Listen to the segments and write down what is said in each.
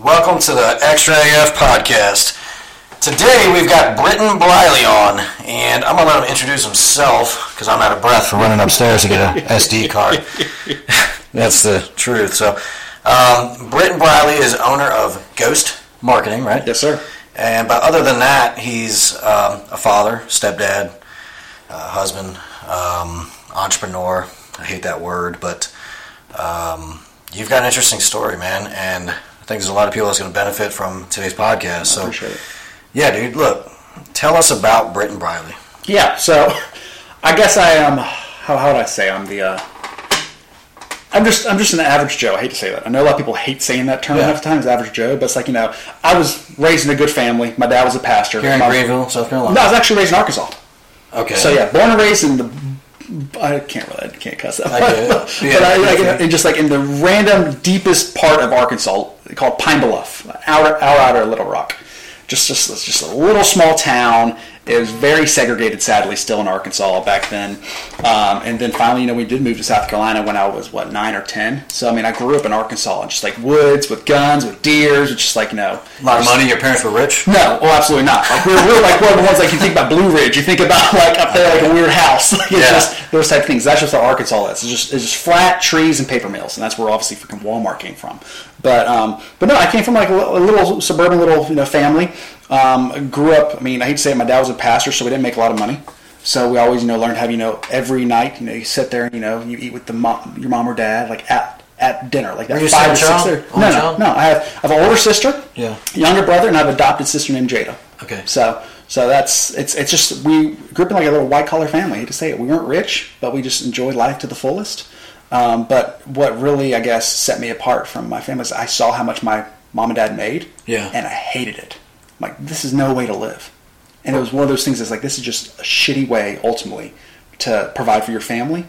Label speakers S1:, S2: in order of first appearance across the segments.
S1: Welcome to the Extra AF podcast. Today we've got Britton Briley on, and I'm gonna let him introduce himself because I'm out of breath from running upstairs to get a SD card. That's the truth. So, um, Britton Briley is owner of Ghost Marketing, right?
S2: Yes, sir.
S1: And but other than that, he's um, a father, stepdad, uh, husband, um, entrepreneur. I hate that word, but um, you've got an interesting story, man, and I think there's a lot of people that's going to benefit from today's podcast. So,
S2: Appreciate it.
S1: yeah, dude, look, tell us about Britton Briley.
S2: Yeah, so I guess I am. How, how would I say? I'm the. Uh, I'm just I'm just an average Joe. I hate to say that. I know a lot of people hate saying that term
S1: Yeah.
S2: half the time, is average Joe. But it's like you know, I was raised in a good family. My dad was a pastor.
S1: Here in Greenville, South Carolina.
S2: No, I was actually raised in Arkansas.
S1: Okay.
S2: So yeah, born and raised in the. I can't really, I can't cuss that.
S1: I get it.
S2: but
S1: Yeah,
S2: I, like,
S1: okay.
S2: in just like in the random deepest part of Arkansas, called Pine Bluff, out of Little Rock. Just just just a little small town. It was very segregated, sadly, still in Arkansas back then. Um, and then finally, you know, we did move to South Carolina when I was what nine or ten. So I mean, I grew up in Arkansas, and just like woods with guns, with deers, with just like you know,
S1: a lot of money. Your parents were rich.
S2: no, well, absolutely not. Like we're, we're like one of the ones like you think about Blue Ridge, you think about like up there like a weird house. Like, it's
S1: Yeah.
S2: just those type of things. That's just what Arkansas is. It's just it's just flat trees and paper mills, and that's where obviously freaking Walmart came from. But um, but no, I came from like a, a little suburban little you know family. Um, grew up. I mean, I hate to say it, my dad was a pastor, so we didn't make a lot of money. So we always you know learned how you know every night you know you sit there and you know you eat with the mom, your mom or dad like at at dinner like that
S1: Were
S2: five or six there. No, no, no. I have I have an older sister,
S1: Yeah.
S2: younger brother, and I have an adopted sister named Jada.
S1: Okay.
S2: So so that's it's it's just we grew up in like a little white collar family. I hate to say it, we weren't rich, but we just enjoyed life to the fullest. Um, but what really I guess set me apart from my family is I saw how much my mom and dad made,
S1: Yeah.
S2: and I hated it. I'm like this is no way to live, and it was one of those things that's like this is just a shitty way ultimately to provide for your family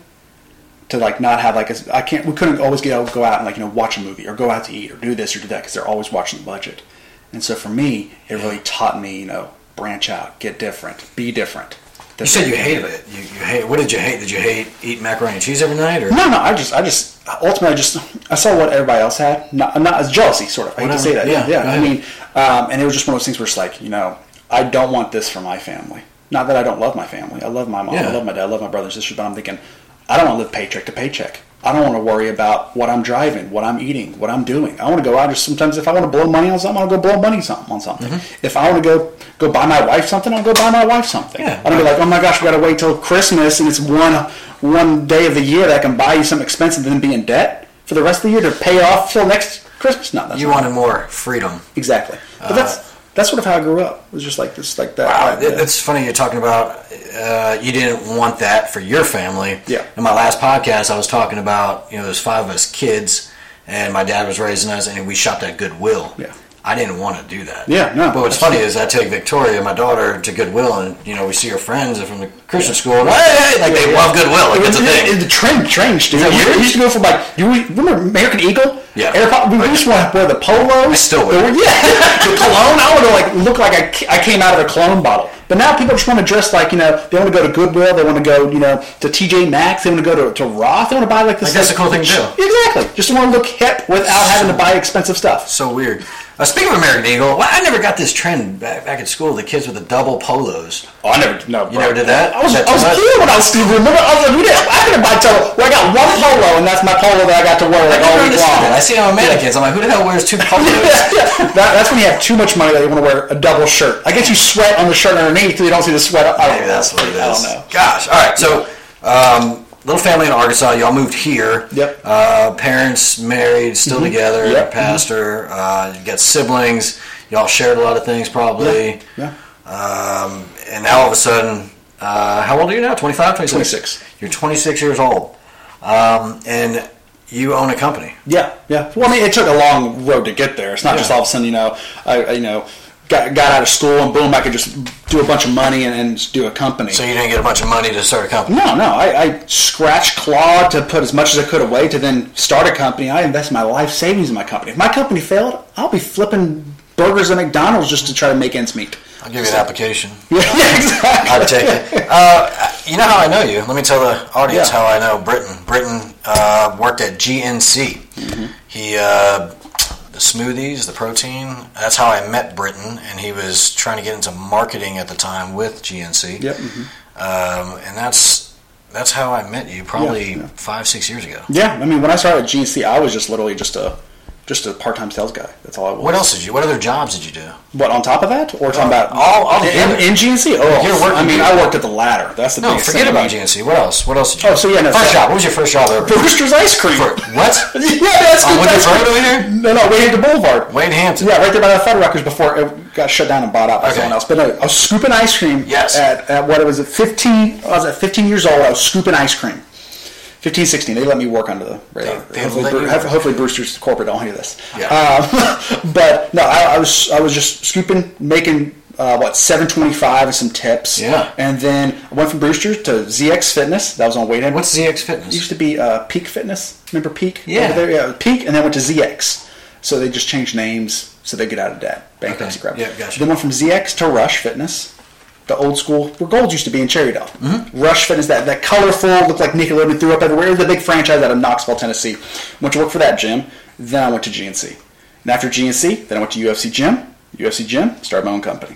S2: to like not have like a, I can't we couldn't always get out, go out and like you know watch a movie or go out to eat or do this or do that because they're always watching the budget. And so for me, it really taught me you know branch out, get different, be different.
S1: You said you hated it. You, you hate. What did you hate? Did you hate eating macaroni and cheese every night, or
S2: No, no, I just, I just, ultimately, I just, I saw what everybody else had. Not, not as jealousy, sort of. I hate to say that.
S1: Yeah,
S2: Yeah,
S1: go
S2: I mean, um, and it was just one of those things where it's like, you know, I don't want this for my family. Not that I don't love my family. I love my mom.
S1: Yeah.
S2: I love my dad. I love my brothers and sisters. But I'm thinking, I don't want to live paycheck to paycheck. I don't want to worry about what I'm driving, what I'm eating, what I'm doing. I want to go out. Just sometimes, if I want to blow money on something, I'll go blow money something on something.
S1: Mm-hmm.
S2: If I want to go go buy my wife something, I'll go buy my wife something.
S1: Yeah.
S2: I don't be like, oh my gosh, we got to wait till Christmas and it's one one day of the year that I can buy you something expensive and then be in debt for the rest of the year to pay off till next Christmas. No, that's
S1: you wanted more freedom?
S2: exactly. But that's that's sort of how I grew up. It was just like this, like that.
S1: Wow,
S2: that-
S1: it's funny you're talking about uh, you didn't want that for your family.
S2: Yeah.
S1: In my last podcast, I was talking about you know there's five of us kids, and my dad was raising us, and we shopped at Goodwill.
S2: Yeah.
S1: I didn't want to do that.
S2: Yeah, no,
S1: But what's funny is I take Victoria, my daughter, to Goodwill, and you know we see her friends from the Christian school, and, hey, hey, like they
S2: Yeah,
S1: love. Goodwill, like it's a thing.
S2: The trend changed, dude. You used to go from like, you remember American Eagle?
S1: Yeah.
S2: AirPod, we used to want to wear the polos. I
S1: still would.
S2: Yeah. the cologne. I to like look like I, I came out of a cologne bottle. But now people just want to dress like you know they want to go to Goodwill. They want to go you know to TJ Maxx. They want to go to, to Roth. They want to buy like this.
S1: Like, that's a cool thing to do.
S2: Exactly. Just want to look hip without having to buy expensive stuff.
S1: So weird. Uh, speaking of American Eagle, well, I never got this trend back, back at school. The kids with the double polos.
S2: Oh, I never no.
S1: You never did that?
S2: I was,
S1: Is that
S2: I was
S1: too much?
S2: Here when I was Steve. Remember, I was like, we didn't, I didn't buy polo. Well, I got one polo, and that's my polo that I got to wear like all week long.
S1: I see them on mannequins. I'm like, who the hell wears two polos?
S2: yeah, that, that's when you have too much money that you want to wear a double shirt. I guess you sweat on the shirt underneath so you don't see the sweat. I don't
S1: Maybe
S2: know.
S1: that's what it is.
S2: I don't know.
S1: Gosh. All right. So, um, little family in Arkansas. Y'all moved here.
S2: Yep.
S1: Uh, parents married, still together.
S2: Yep.
S1: Pastor. Uh, you got siblings. Y'all shared a lot of things, probably.
S2: Yeah.
S1: Um, and now all of a sudden, uh, how old are you now? 25, 26?
S2: 26.
S1: You're 26 years old. Um, and you own a company.
S2: Yeah, yeah. Well, I mean, it took a long road to get there. It's not just all of a sudden, you know, I, I you know, got, got out of school and boom, I could just do a bunch of money and, and do a company.
S1: So you didn't get a bunch of money to start a company.
S2: No, no. I, I scratched, clawed to put as much as I could away to then start a company. I invest my life savings in my company. If my company failed, I'll be flipping burgers at McDonald's just to try to make ends meet.
S1: I'll give you an application.
S2: Yeah, exactly.
S1: I'd take it. Uh, you know how I know you? Let me tell the audience
S2: Yeah.
S1: how I know Britton. Britton uh, worked at GNC.
S2: Mm-hmm.
S1: He uh, the smoothies, the protein. That's how I met Britton, and he was trying to get into marketing at the time with GNC.
S2: Yep. mhm.
S1: Um, and that's that's how I met you, probably
S2: Yeah, yeah.
S1: five, six years ago.
S2: Yeah, I mean, when I started at GNC, I was just literally just a just a part time sales guy. That's all I was.
S1: What else did you? What other jobs did you do?
S2: What on top of that, or talking uh, about
S1: all- all
S2: in, in GNC? Oh,
S1: You're working
S2: I mean, I worked at the ladder. That's the
S1: No, forget about GNC. What else? What else did you?
S2: Oh, so yeah, no,
S1: first
S2: so-
S1: job. What was your first job ever?
S2: Brewster's Ice Cream.
S1: For- what?
S2: yeah, that's
S1: On
S2: good
S1: Winter. Road over here?
S2: No, no, Wayne Boulevard.
S1: Wade Hampton.
S2: Yeah, right there by the Fuddruckers before it got shut down and bought out by
S1: Okay.
S2: someone else. But no, I was scooping ice cream.
S1: Yes.
S2: At, at what it was at 15. I was at 15 years old. I was scooping ice cream. 15, 16. They let me work under the radar.
S1: They- they
S2: hopefully, Bru-
S1: you
S2: ho-
S1: work.
S2: hopefully Brewster's corporate don't hear this.
S1: Yeah.
S2: Um, but no, I, I was I was just scooping, making uh, what 725 and some tips.
S1: Yeah.
S2: And then I went from Brewster's to ZX Fitness. That was on Weighthead.
S1: What's ZX
S2: It
S1: Fitness?
S2: used to be uh, Peak Fitness. Remember Peak?
S1: Yeah.
S2: Over there? Yeah, Peak, and then went to ZX. So they just changed names so they get out of debt. Bankruptcy
S1: Okay.
S2: crap.
S1: Yeah, gotcha.
S2: Then went from ZX to Rush Fitness, the old school where Gold used to be in Cherrydale.
S1: Mm-hmm.
S2: Rush Fitness, that, that colorful, looked like Nickelodeon threw up everywhere. It was the big franchise out of Knoxville, Tennessee. Went to work for that gym. Then I went to GNC. And after GNC, then I went to UFC Gym. UFC Gym, started my own company.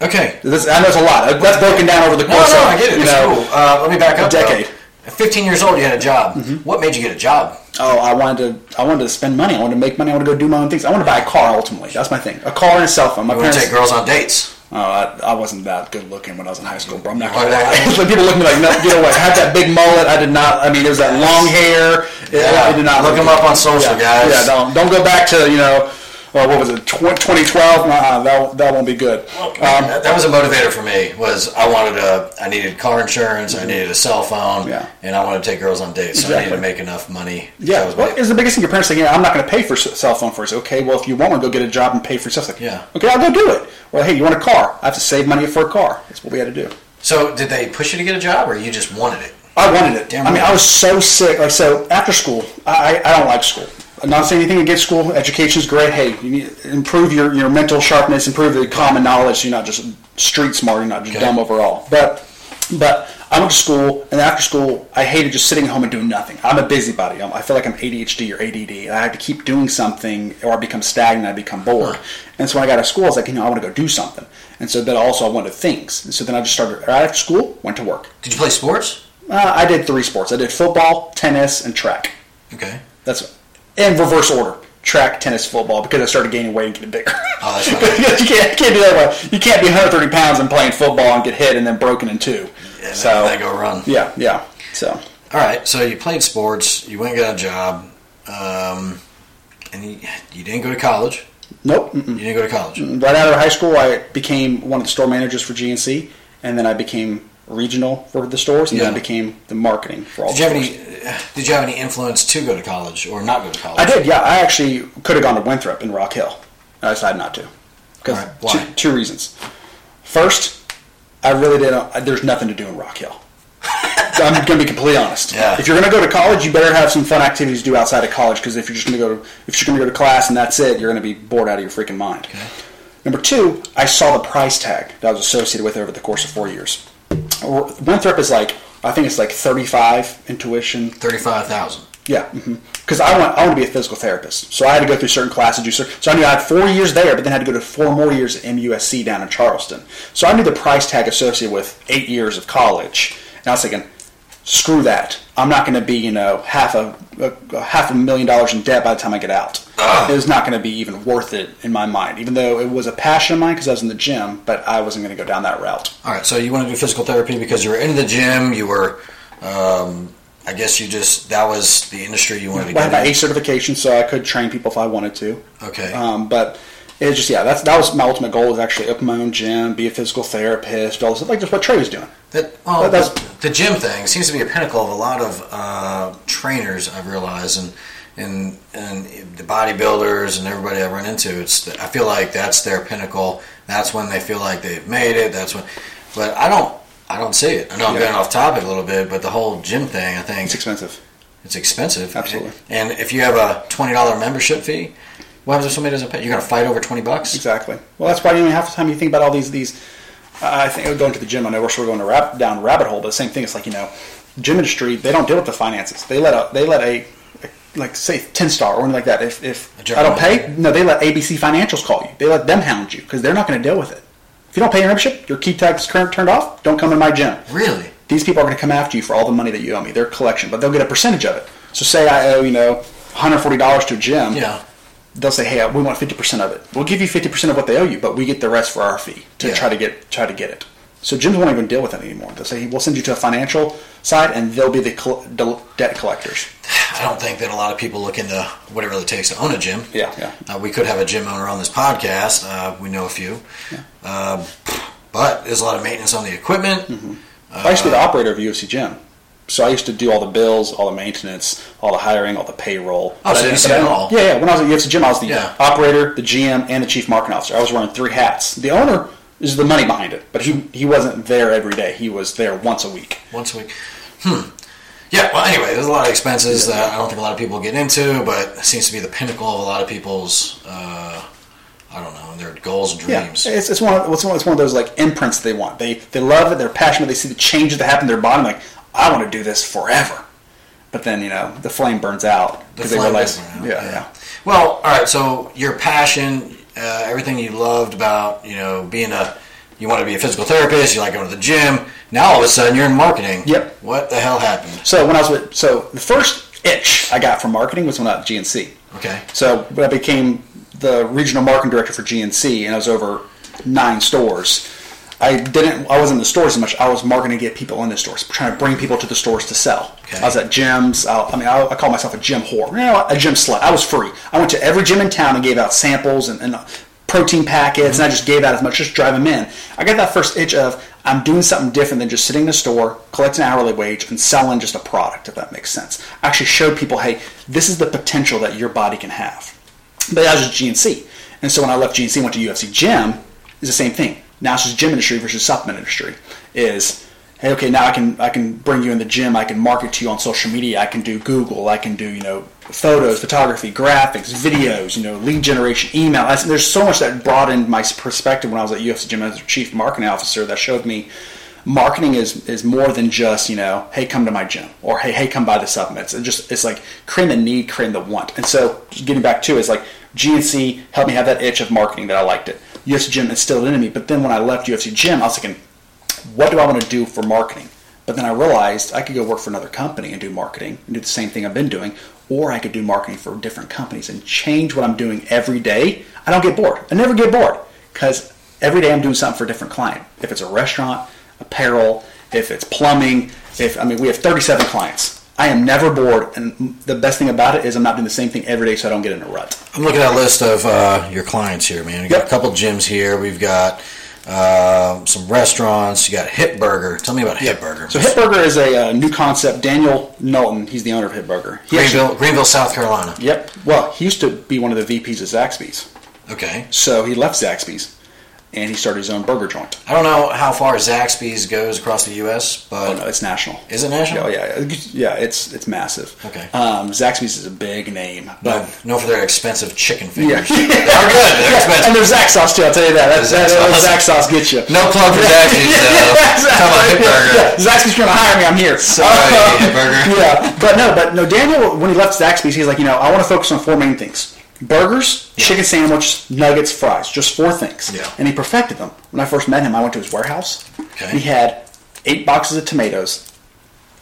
S1: Okay.
S2: This, I know it's a lot. That's broken down over the course
S1: no,
S2: of
S1: I get it.
S2: you
S1: It's
S2: know,
S1: cool. Uh, let me back up.
S2: a decade.
S1: though. At 15 years old, you had a job. What made you get a job?
S2: Oh, I wanted to. I wanted to spend money. I wanted to make money. I wanted to go do my own things. I wanted to buy a car. Ultimately, that's my thing. A car and a cell phone. My
S1: You to
S2: parents.
S1: take girls on dates?
S2: Oh, I, I wasn't that good looking when I was in high school, bro. I'm not gonna
S1: Oh,
S2: lie. When people look at me like, no, get away. I had that big mullet. I did not. I mean, it was that long hair. It,
S1: Yeah.
S2: I did not
S1: Look
S2: look good.
S1: up on social,
S2: yeah.
S1: guys.
S2: Yeah, don't don't go back to you know. Well, what was it? 2012? Nah, that that won't be good. Um,
S1: that, that was a motivator for me. Was I wanted a, I needed car insurance, I needed a cell phone,
S2: Mm-hmm. Yeah.
S1: and I wanted to take girls on dates. So I needed to make enough money.
S2: Yeah, well,
S1: my-
S2: it's the biggest thing. Your parents say, "Yeah, I'm not going to pay for a cell phone first. Okay, well, if you want to go get a job and pay for yourself, like,
S1: Yeah.
S2: okay, I'll go do it. Well, hey, you want a car? I have to save money for a car. That's what we had to do.
S1: so did they push you to get a job, or you just wanted it?
S2: I wanted it.
S1: Damn
S2: I mean,
S1: right.
S2: I was so sick. Like, so after school, I, I don't like school. I'm not saying anything against school. Education's great. Hey, you need to improve your, your mental sharpness, improve the common knowledge. You're not just street smart. You're not just
S1: Okay.
S2: dumb overall. But but I went to school, and after school, I hated just sitting at home and doing nothing. I'm a busybody. I'm, I feel like I'm ADHD or ADD. And I have to keep doing something, or I become stagnant. I become bored. And so when I got out of school, I was like, you know, I want to go do something. And so then also I wanted things. And so then I just started right after school, went to work.
S1: Did you play sports?
S2: Uh, I did three sports. I did football, tennis, and track.
S1: Okay.
S2: That's in reverse order: track, tennis, football. Because I started gaining weight and getting bigger.
S1: Oh, that's right.
S2: you can't, you can't do that way. You can't be 130 pounds and playing football and get hit and then broken in two.
S1: Yeah,
S2: so
S1: they go run.
S2: yeah, yeah. So
S1: All right. So you played sports. You went and got a job, um, and you, you didn't go to college.
S2: nope.
S1: You
S2: Mm-mm.
S1: didn't go to college.
S2: Right out of high school, I became one of the store managers for GNC, and then I became regional for the stores, and then I became the marketing for all
S1: Did you have
S2: stores.
S1: any? Did you have any influence to go to college or not go to college?
S2: I did, yeah. I actually could have gone to Winthrop in Rock Hill. I decided not to. Because
S1: right,
S2: two, two reasons. First, I really didn't. There's nothing to do in Rock Hill. I'm going to be completely honest.
S1: Yeah.
S2: If you're going to go to college, you better have some fun activities to do outside of college. Because if you're just going to go to if you're going to go to class and that's it, you're going to be bored out of your freaking mind. Number two, I saw the price tag that was associated with it over the course of four years. Winthrop is like I think it's like 35 in tuition,
S1: Thirty-five thousand.
S2: yeah, mm-hmm. because I want I want to be a physical therapist, so I had to go through certain classes. Do certain, so I knew I had four years there, but then I had to go to four more years at MUSC down in Charleston. So I knew the price tag associated with eight years of college, and I was thinking, screw that. I'm not going to be you know half a, a, a half a million dollars in debt by the time I get out. It's not going to be even worth it in my mind, even though it was a passion of mine because I was in the gym, but I wasn't going to go down that route.
S1: All right. So you want to do physical therapy because you were in the gym. You were. Um, I guess you just that was the industry you wanted to
S2: I had
S1: get
S2: my. A certification, so I could train people if I wanted to.
S1: Okay.
S2: Um, but it's just yeah, that's that was my ultimate goal was actually open my own gym, be a physical therapist, all this like just what Trey was doing.
S1: That, oh,
S2: That- that's-
S1: the, the gym thing seems to be a pinnacle of a lot of uh, trainers I've realized, and and and the bodybuilders and everybody I run into. It's I feel like that's their pinnacle. That's when they feel like they've made it. That's when, but I don't. I don't see it. I know I'm
S2: Yeah.
S1: getting off topic a little bit, but the whole gym thing, I think
S2: It's expensive.
S1: it's expensive.
S2: Absolutely.
S1: And if you have a twenty dollar membership fee, what happens if somebody doesn't pay? You're going to fight over twenty bucks.
S2: Exactly. Well, that's why you know, half the time you think about all these these. I think going to the gym. I know we're sort of going to rab- down a rabbit hole, but the same thing. It's like you know, gym industry. They don't deal with the finances. They let a they let a, a like say ten star or anything like that. If if I don't pay, no, they let ABC Financials call you. They let them hound you because they're not going to deal with it. If you don't pay your membership, your key tag's current turned off. Don't come in my gym.
S1: Really?
S2: These people are going to come after you for all the money that you owe me. Their collection, but they'll get a percentage of it. So say I owe you know one hundred forty dollars to a gym.
S1: Yeah.
S2: They'll say, "Hey, we want fifty percent of it. We'll give you fifty percent of what they owe you, but we get the rest for our fee to
S1: Yeah.
S2: try to get try to get it." So gyms won't even deal with it anymore. They'll say, "We'll send you to a financial side, and they'll be the col- de- debt collectors."
S1: I don't think that a lot of people look into what it really takes to own a gym.
S2: Yeah, yeah.
S1: Uh, we could have a gym owner on this podcast. Uh, we know a few. Um, but there's a lot of maintenance on the equipment.
S2: Mm-hmm. I used to be the operator of UFC Gym, so I used to do all the bills, all the maintenance, all the hiring, all the payroll.
S1: Oh, so you
S2: didn't-
S1: see
S2: but I
S1: it all.
S2: Yeah, yeah. When I was at UFC Gym, I was the
S1: Yeah.
S2: operator, the GM, and the chief marketing officer. I was wearing three hats. The owner is the money behind it, but he he wasn't there every day. He was there once a week.
S1: once a week. Hmm. Yeah. Well, anyway, there's a lot of expenses that I don't think a lot of people get into, but it seems to be the pinnacle of a lot of people's, uh, I don't know, their goals and
S2: Yeah,
S1: dreams.
S2: it's, it's one of it's one, it's one of those like imprints they want. They they love it. They're passionate. They see the changes that happen in their body. Like I want to do this forever. But then you know the flame burns out
S1: The
S2: because they realize,
S1: does
S2: yeah,
S1: out,
S2: yeah,
S1: Well, all right. So your passion, uh, everything you loved about, you know, being a, you want to be a physical therapist. You like going to the gym. Now all of a sudden you're in marketing.
S2: Yep.
S1: What the hell happened?
S2: So when I was with, so the first itch I got from marketing was when I was at GNC.
S1: Okay.
S2: So when I became the regional marketing director for GNC, and I was over nine stores. I didn't. I wasn't in the stores as much. I was marketing to get people in the stores, trying to bring people to the stores to sell.
S1: Okay.
S2: I was at gyms. I, I mean, I, I call myself a gym whore. You know, a gym slut. I was free. I went to every gym in town and gave out samples and, and uh, protein packets, and I just gave out as much, just drive them in. I got that first itch of I'm doing something different than just sitting in the store, collecting an hourly wage, and selling just a product. If that makes sense, I actually showed people, hey, this is the potential that your body can have. But that was just GNC. And so when I left GNC and went to UFC Gym, it's the same thing. Now it's just gym industry versus supplement industry. Is hey, okay, now I can I can bring you in the gym. I can market to you on social media. I can do Google. I can do you know photos, photography, graphics, videos. You know, lead generation, email. There's so much that broadened my perspective when I was at UFC Gym as chief marketing officer. That showed me marketing is is more than just you know hey come to my gym or hey hey come buy the supplements it just it's like creating the need creating the want and so getting back to it, it's like gnc helped me have that itch of marketing that i liked it ufc gym instilled into me but then when i left ufc gym i was thinking what do i want to do for marketing? But then i realized i could go work for another company and do marketing and do the same thing i've been doing or i could do marketing for different companies and change what i'm doing every day. I don't get bored. I never get bored because every day i'm doing something for a different client. If it's a restaurant apparel, if it's plumbing, if I mean we have 37 clients. I am never bored, and the best thing about it is I'm not doing the same thing every day, so I don't get in a rut.
S1: I'm looking at a list of uh, your clients here, man. We got
S2: Yep.
S1: a couple gyms here. We've got uh, some restaurants. You got Hit Burger. Tell me about Hit Burger.
S2: So Hit Burger is a uh, new concept. Daniel Knowlton, he's the owner of Hit Burger. He actually-
S1: Greenville, Greenville, South Carolina.
S2: yep. Well, he used to be one of the VPs at Zaxby's,
S1: Okay.
S2: so he left Zaxby's, and he started his own burger joint.
S1: I don't know how far Zaxby's goes across the U.S., but
S2: Oh no, it's national.
S1: is it national?
S2: Oh yeah, yeah, it's it's massive.
S1: Okay.
S2: Um, Zaxby's is a big name, but
S1: No, known for their expensive chicken
S2: Yeah.
S1: fingers. They're good. They're
S2: and
S1: expensive.
S2: there's Zax sauce too. I'll tell you that. That's, that,
S1: sauce.
S2: Zax sauce gets you.
S1: No plug for Zaxby's, though. Talking about Hit Burger.
S2: Yeah, Zaxby's trying to hire me. I'm here.
S1: Sorry, Burger.
S2: yeah, but no, but no. Daniel, when he left Zaxby's, he's like, you know, I want to focus on four main things: burgers, chicken sandwich, nuggets, fries. Just four things.
S1: Yeah.
S2: And he perfected them. When I first met him, I went to his warehouse.
S1: Okay.
S2: He had eight boxes of tomatoes,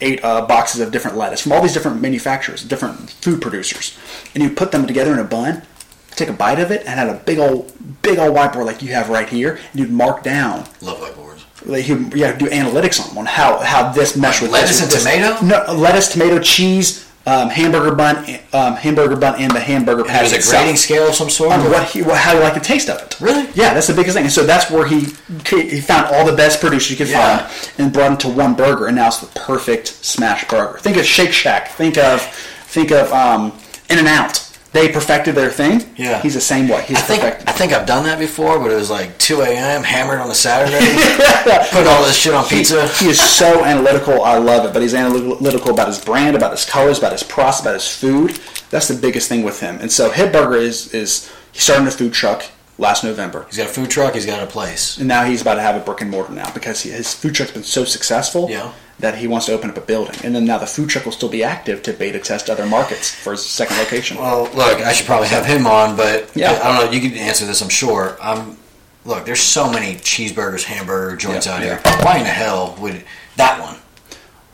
S2: eight uh, boxes of different lettuce from all these different manufacturers, different food producers, and you put them together in a bun. Take a bite of it and had a big old, big old whiteboard like you have right here, and you'd mark down
S1: Love whiteboards.
S2: like he yeah do analytics on them on how how this mesh with
S1: lettuce
S2: this,
S1: and
S2: this.
S1: tomato?
S2: No, lettuce, tomato, cheese, um, hamburger bun, um, hamburger bun, and the hamburger patty
S1: There's a
S2: itself.
S1: grading scale of some sort. or-
S2: what he, how you like the taste of it.
S1: Really?
S2: Yeah, that's the biggest thing. And so that's where he he found all the best producers you could
S1: Yeah.
S2: find and brought them to one burger, and now it's the perfect smash burger. Think of Shake Shack. Think of think of um, In and Out. They perfected their thing.
S1: Yeah.
S2: he's the same way. He's
S1: I think
S2: perfected.
S1: I think I've done that before, but it was like 2 a.m. hammered on a Saturday, put all this shit on pizza.
S2: He, he is so analytical. I love it. But he's analytical about his brand, about his colors, about his process, about his food. That's the biggest thing with him. And so Hit Burger is is he started a food truck last November.
S1: He's got a food truck. He's got a place.
S2: And now he's about to have a brick and mortar now because he, his food truck's been so successful
S1: Yeah.
S2: that he wants to open up a building. And then now the food truck will still be active to beta test other markets for his second location.
S1: Well, look, I should probably have him on, but
S2: Yeah.
S1: I don't know. You can answer this, I'm sure. Um, look, there's so many cheeseburgers, hamburger joints
S2: Yeah,
S1: out
S2: yeah.
S1: here. Why in the hell would that one?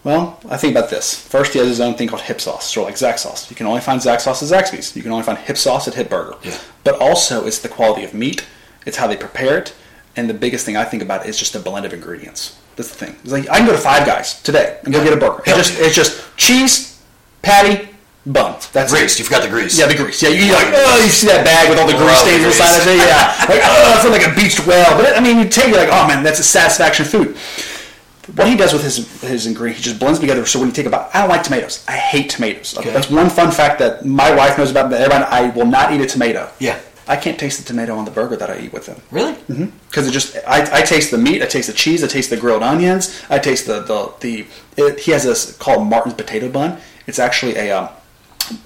S2: Well, I think about this. First, he has his own thing called hip sauce, sort of like Zax sauce. You can only find Zax sauce at Zaxby's. You can only find hip sauce at Hip Burger.
S1: Yeah.
S2: But also, it's the quality of meat, it's how they prepare it, and the biggest thing I think about is just the blend of ingredients. That's the thing. It's like I can go to Five Guys today and go get a burger. It's just it's just cheese, patty, bun. That's it.
S1: Grease. You forgot the grease.
S2: Yeah, the grease. Yeah, you like oh, you see that bag with all the grease
S1: Love the
S2: stains inside of it. Yeah, like oh, I feel like a beached whale. But I mean, you take it like oh man, that's a satisfaction food. What he does with his his ingredient, he just blends together. So when you take about, I don't like tomatoes. I hate tomatoes.
S1: Okay.
S2: That's one fun fact that my wife knows about. Everybody, I will not eat a tomato.
S1: Yeah.
S2: I can't taste the tomato on the burger that I eat with them
S1: Really?
S2: because it just I, I taste the meat, I taste the cheese, I taste the grilled onions, I taste the the, the it, he has this called Martin's potato bun. It's actually a um,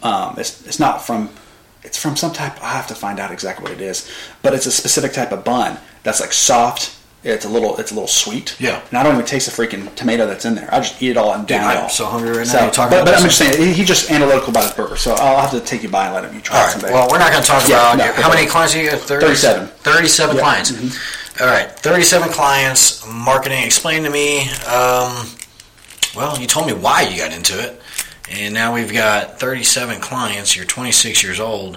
S2: um it's, it's not from it's from some type I have to find out exactly what it is, but it's a specific type of bun that's like soft. It's a little it's a little sweet.
S1: Yeah.
S2: and I don't even taste the freaking tomato that's in there. I just eat it all and down it
S1: I'm
S2: all.
S1: so hungry right now.
S2: So,
S1: talking
S2: but,
S1: about
S2: but I'm just saying he- just analytical about his burger. So I'll have to take you by and let him you try
S1: All
S2: it someday.
S1: Well, we're not going to talk
S2: Yeah,
S1: about
S2: no,
S1: how many clients you got. 30,
S2: 37.
S1: 37
S2: Yeah.
S1: clients.
S2: Mm-hmm.
S1: All right. 37 clients. Marketing. Explain to me. Um, well, you told me why you got into it, and now we've got 37 clients. You're 26 years old.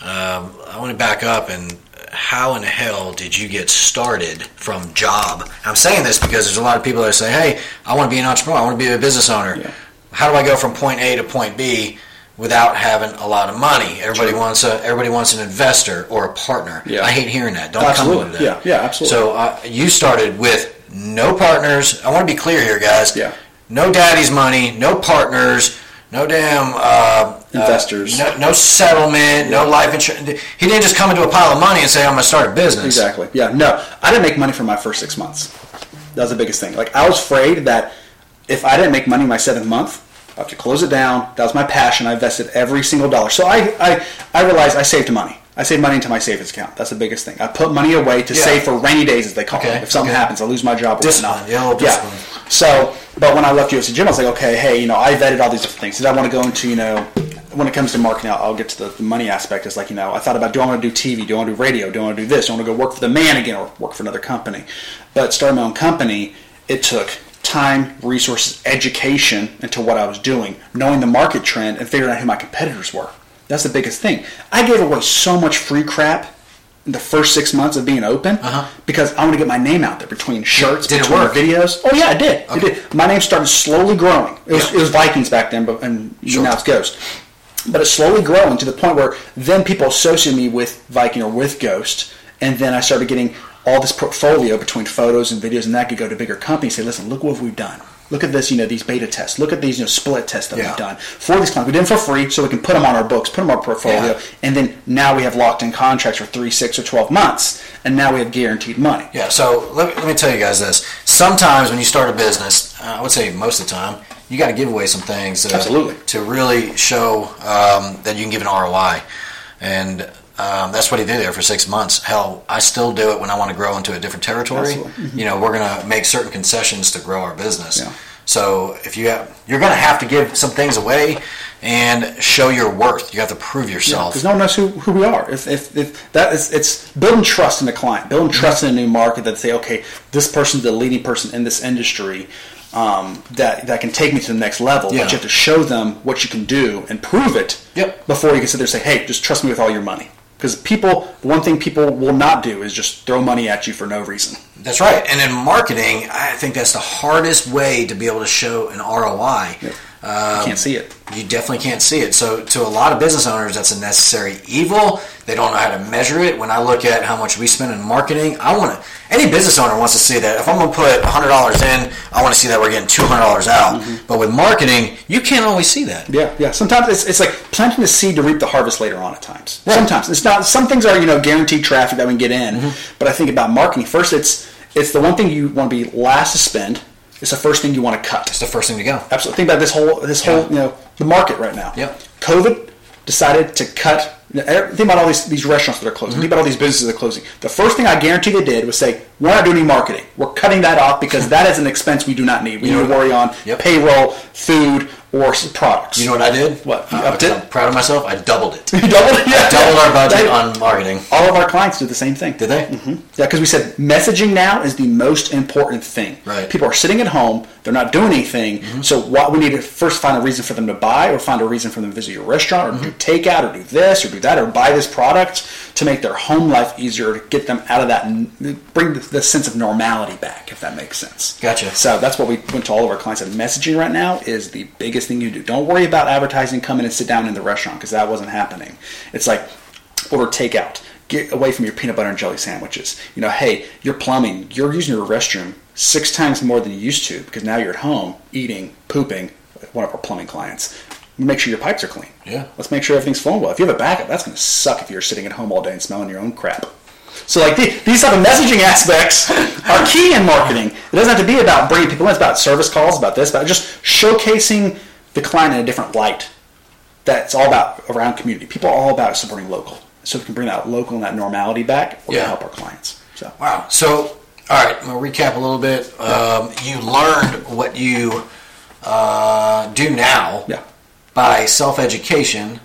S1: Um, I want to back up and how in the hell did you get started from job? I'm saying this because there's a lot of people that say, "Hey, I want to be an entrepreneur. I want to be a business owner."
S2: Yeah.
S1: How do I go from point A to point B without having a lot of money? Everybody
S2: True.
S1: wants a everybody wants an investor or a partner.
S2: Yeah.
S1: I hate hearing that. Don't
S2: Absolutely.
S1: come with that.
S2: Yeah, yeah, absolutely.
S1: So uh, you started with no partners. I want to be clear here, guys.
S2: Yeah.
S1: No daddy's money. No partners. No damn uh,
S2: Investors.
S1: Uh, no, no settlement. No life insurance. He didn't just come into a pile of money and say, "I'm going to start a business."
S2: Exactly. Yeah. No, I didn't make money for my first six months. That was the biggest thing. Like I was afraid that if I didn't make money my seventh month, I have to close it down. That was my passion. I invested every single dollar. So I, I, I realized I saved money. I saved money into my savings account. That's the biggest thing. I put money away to
S1: Yeah.
S2: save for rainy days, as they call
S1: Okay,
S2: it. If something
S1: okay.
S2: happens, I lose my job or
S1: Discipline, yeah, discipline.
S2: So, but when I left UFC Gym, I was like, okay, hey, you know, I vetted all these different things. Did I want to go into, you know, when it comes to marketing, I'll, I'll get to the, the money aspect. It's like, you know, I thought about, do I want to do TV? Do I want to do radio? Do I want to do this? Do I want to go work for the man again or work for another company? But starting my own company, it took time, resources, education into what I was doing, knowing the market trend, and figuring out who my competitors were. That's the biggest thing. I gave away so much free crap in the first six months of being open
S1: Uh-huh.
S2: because I want to get my name out there between shirts,
S1: Did
S2: between videos. Oh yeah, I did.
S1: Okay.
S2: It did. My name started slowly growing. It was,
S1: Yeah.
S2: it was Vikings back then, but and
S1: Sure.
S2: now it's Ghost. But it's slowly growing to the point where then people associate me with Viking or with Ghost, and then I started getting all this portfolio between photos and videos, and that could go to bigger companies. Say, listen, look what we've done. Look at this, you know, these beta tests. Look at these, you know, split tests that
S1: Yeah.
S2: we've done for these clients. We did them for free, so we can put them on our books, put them on our portfolio,
S1: Yeah.
S2: and then now we have locked in contracts for three, six, or twelve months, and now we have guaranteed money.
S1: Yeah, so let me, let me tell you guys this. Sometimes when you start a business, uh, I would say most of the time, you got to give away some things to,
S2: Absolutely.
S1: to really show um, that you can give an ROI. And um, that's what he did there for six months. Hell, I still do it when I want to grow into a different territory.
S2: Absolutely.
S1: You know, we're going to make certain concessions to grow our business.
S2: Yeah.
S1: So if you have, you're going to have to give some things away and show your worth. You have to prove yourself.
S2: because no one knows who, who we are. If, if, if that is, it's building trust in the client, building trust in a new market that say, okay, this person's the leading person in this industry um, that that can take me to the next level.
S1: Yeah.
S2: But you have to show them what you can do and prove it
S1: Yep.
S2: before you can sit there and say, hey, just trust me with all your money. Because people, one thing people will not do is just throw money at you for no reason.
S1: That's right. And in marketing, I think that's the hardest way to be able to show an ROI. Um,
S2: you can't see it.
S1: You definitely can't see it. So, to a lot of business owners, that's a necessary evil. They don't know how to measure it. When I look at how much we spend in marketing, I want to. Any business owner wants to see that. If I'm going to put $100 in, I want to see that we're getting $200 out. But with marketing, you can't always see that.
S2: Yeah, yeah. Sometimes it's, it's like planting the seed to reap the harvest later on. At times,
S1: Right.
S2: sometimes it's not. Some things are you know guaranteed traffic that we can get in.
S1: Mm-hmm.
S2: But I think about marketing first. It's it's the one thing you want to be last to spend. It's the first thing you want to cut.
S1: It's the first thing to go.
S2: Absolutely. Think about this whole this whole you know the market right now.
S1: Yep.
S2: COVID, decided to cut. Think about all these, these restaurants that are closing. Think mm-hmm. about all these businesses that are closing. The first thing I guarantee they did was say, "We're not doing any marketing. We're cutting that off because that is an expense we do not need. We need to worry on
S1: Yep.
S2: payroll, food, or s- products."
S1: You know what I did?
S2: What? You
S1: Uh,
S2: upped it?
S1: I'm proud of myself. I doubled it.
S2: You doubled it. Yeah.
S1: Doubled our budget on marketing.
S2: all of our clients do the same thing.
S1: Did they?
S2: Mm-hmm. Yeah, because we said messaging now is the most important thing.
S1: Right. Mm-hmm.
S2: People are sitting at home; they're not doing anything. So, what we need to first find a reason for them to buy, or find a reason for them to visit your restaurant, or do
S1: Mm-hmm.
S2: takeout, or do this, or do that, or buy this product to make their home life easier, to get them out of that, and bring the, the sense of normality back, if that makes sense.
S1: Gotcha.
S2: So that's what we went to all of our clients. And messaging right now is the biggest thing you do. Don't worry about advertising. Come in and sit down in the restaurant because that wasn't happening. It's like order takeout. Get away from your peanut butter and jelly sandwiches. You know, hey, you're plumbing. You're using your restroom six times more than you used to because now you're at home eating, pooping. One of our plumbing clients. Make sure your pipes are clean.
S1: Yeah.
S2: Let's make sure everything's flowing well. If you have a backup, that's going to suck if you're sitting at home all day and smelling your own crap. So like the, these type of messaging aspects are key in marketing. It doesn't have to be about bringing people in. It's about service calls, about this, about just showcasing the client in a different light. That's all about around community. People are all about supporting local. So we can bring that local and that normality back. We're
S1: Yeah.
S2: going to help our clients. So
S1: Wow. So, all right, I'm going to recap a little bit. Um, you learned what you uh, do now
S2: yeah.
S1: By self education.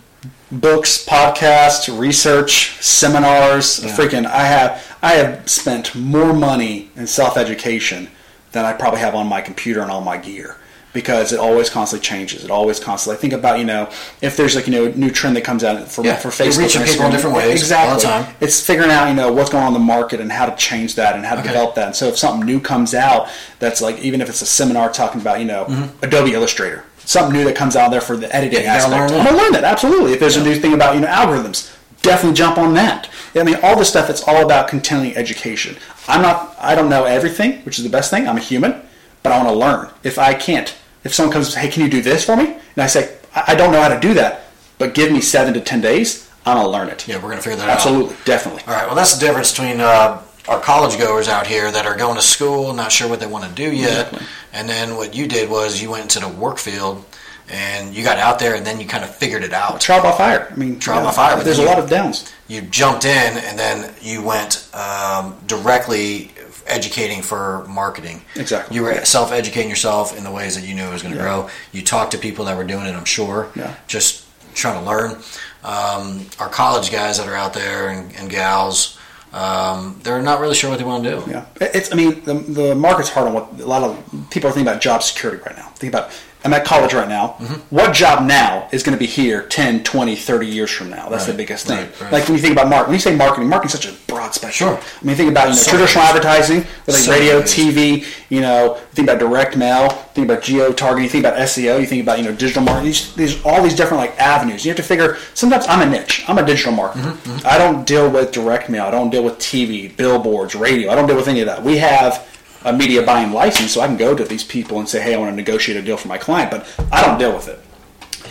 S2: books, podcasts, research, seminars.
S1: Yeah.
S2: Freaking, I have I have spent more money in self education than I probably have on my computer and all my gear because it always constantly changes. It always constantly. I think about you know if there's like you know a new trend that comes out for
S1: Yeah,
S2: for Facebook,
S1: reaching people in different ways all the
S2: Exactly.
S1: time.
S2: It's figuring out you know what's going on in the market and how to change that and how to
S1: Okay.
S2: develop that. And so if something new comes out that's like even if it's a seminar talking about you know mm-hmm. Adobe Illustrator. Something new that comes out there for the editing.
S1: Yeah,
S2: aspect.
S1: learn
S2: I'm gonna learn that absolutely. If there's a new thing about you know algorithms, definitely jump on that. I mean, all this stuff. It's all about continuing education. I'm not. I don't know everything, which is the best thing. I'm a human, but I want to learn. If I can't, if someone comes, hey, can you do this for me? And I say, I don't know how to do that, but give me seven to ten days, I'm gonna learn it.
S1: Yeah, we're going to figure that out.
S2: Absolutely, definitely.
S1: All right. Well, that's the difference between uh, our college goers out here that are going to school, not sure what they want to do yet,
S2: Exactly.
S1: and then what you did was you went into the work field and you got out there, and then you kind of figured it out.
S2: Trial by fire. I mean,
S1: Trial
S2: you
S1: by fire, but
S2: There's a
S1: you-
S2: lot of downs.
S1: You jumped in, and then you went um, directly educating for marketing.
S2: Exactly.
S1: You were
S2: Yeah.
S1: self-educating yourself in the ways that you knew it was going to
S2: Yeah.
S1: grow. You talked to people that were doing it. I'm sure.
S2: Yeah.
S1: Just trying to learn. Um, our college guys that are out there and, and gals, um, they're not really sure what they want to do.
S2: Yeah, it's. I mean, the, the market's hard on what a lot of people are thinking about job security right now. Think about. I'm at college right now.
S1: Mm-hmm.
S2: What job now is going to be here 10, 20, 30 years from now? That's the biggest thing.
S1: right, right.
S2: Like when you think about marketing, when you say marketing, marketing's such a broad spectrum.
S1: Sure.
S2: I mean, think about you know
S1: So
S2: traditional advertising, it's
S1: So
S2: radio, TV. You know, think about direct mail. Think about geo targeting. You think about SEO. You think about you know digital marketing. These, these all these different like avenues. You have to figure. Sometimes I'm a niche. I'm a digital marketer.
S1: Mm-hmm,
S2: I don't deal with direct mail. I don't deal with TV, billboards, radio. I don't deal with any of that. We have a media buying license, so I can go to these people and say, "Hey, I want to negotiate a deal for my client," but I don't deal with it.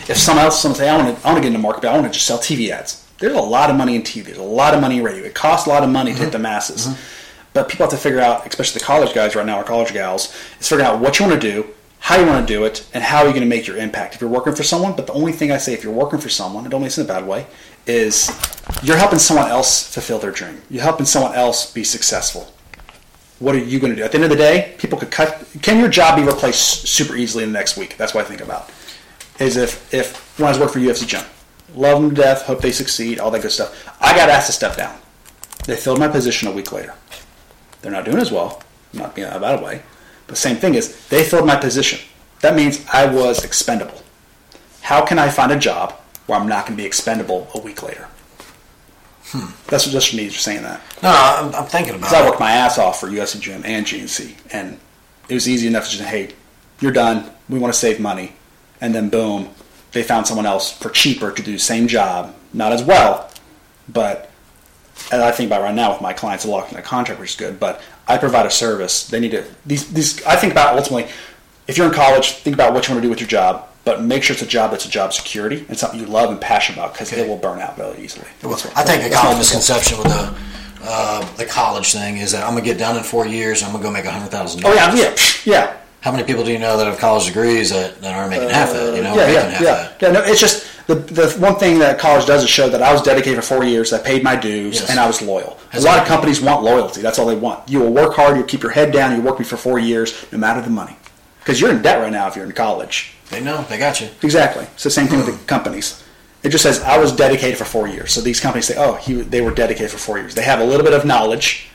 S2: If someone else, someone say, "I want to, I want to get into market, but I want to just sell TV ads," there's a lot of money in TV. There's a lot of money in radio. It costs a lot of money to hit the mm-hmm. masses. Mm-hmm. But people have to figure out, especially the college guys right now, or college gals, is figuring out what you want to do, how you want to do it, and how you're going to make your impact. If you're working for someone, but the only thing I say, if you're working for someone, I don't mean this in a bad way, is you're helping someone else fulfill their dream. You're helping someone else be successful what are you going to do? At the end of the day, people could cut. Can your job be replaced super easily in the next week? That's what I think about. Is if if when I was working for UFC Gym, love them to death, hope they succeed, all that good stuff. I got asked to step down. They filled my position a week later. They're not doing as well. I'm not being a bad way, but same thing is they filled my position. That means I was expendable. How can I find a job where I'm not going to be expendable a week later? That's what just me just saying that.
S1: No, I'm, I'm thinking about
S2: Because I worked my ass off for UFC Gym and GNC, and it was easy enough to just hey, you're done. We want to save money, and then boom, they found someone else for cheaper to do the same job, not as well, but and I think about right now with my clients, locked in a contract, which is good. But I provide a service. They need to these these. I think about ultimately, if you're in college, think about what you want to do with your job, but make sure it's a job that's a job security and something you love and passionate about because
S1: Okay.
S2: it will burn out really easily. What-
S1: I think a common misconception with the uh, the college thing is that I'm gonna get done in four years. and I'm gonna go make a hundred thousand.
S2: Oh yeah, yeah, yeah.
S1: How many people do you know that have college degrees that, that aren't making half that? You know,
S2: yeah, yeah,
S1: half
S2: yeah,
S1: that.
S2: yeah. No, it's just the the one thing that college does is show that I was dedicated for four years. I paid my dues,
S1: Yes.
S2: and I was loyal. A lot of companies want loyalty. That's all they want. You will work hard. You'll keep your head down. You work me for four years, no matter the money, because you're in debt right now if you're in college.
S1: They know. They got you.
S2: Exactly. It's the same thing with the hmm. companies. It just says I was dedicated for four years. So these companies say, oh, he, they were dedicated for four years. They have a little bit of knowledge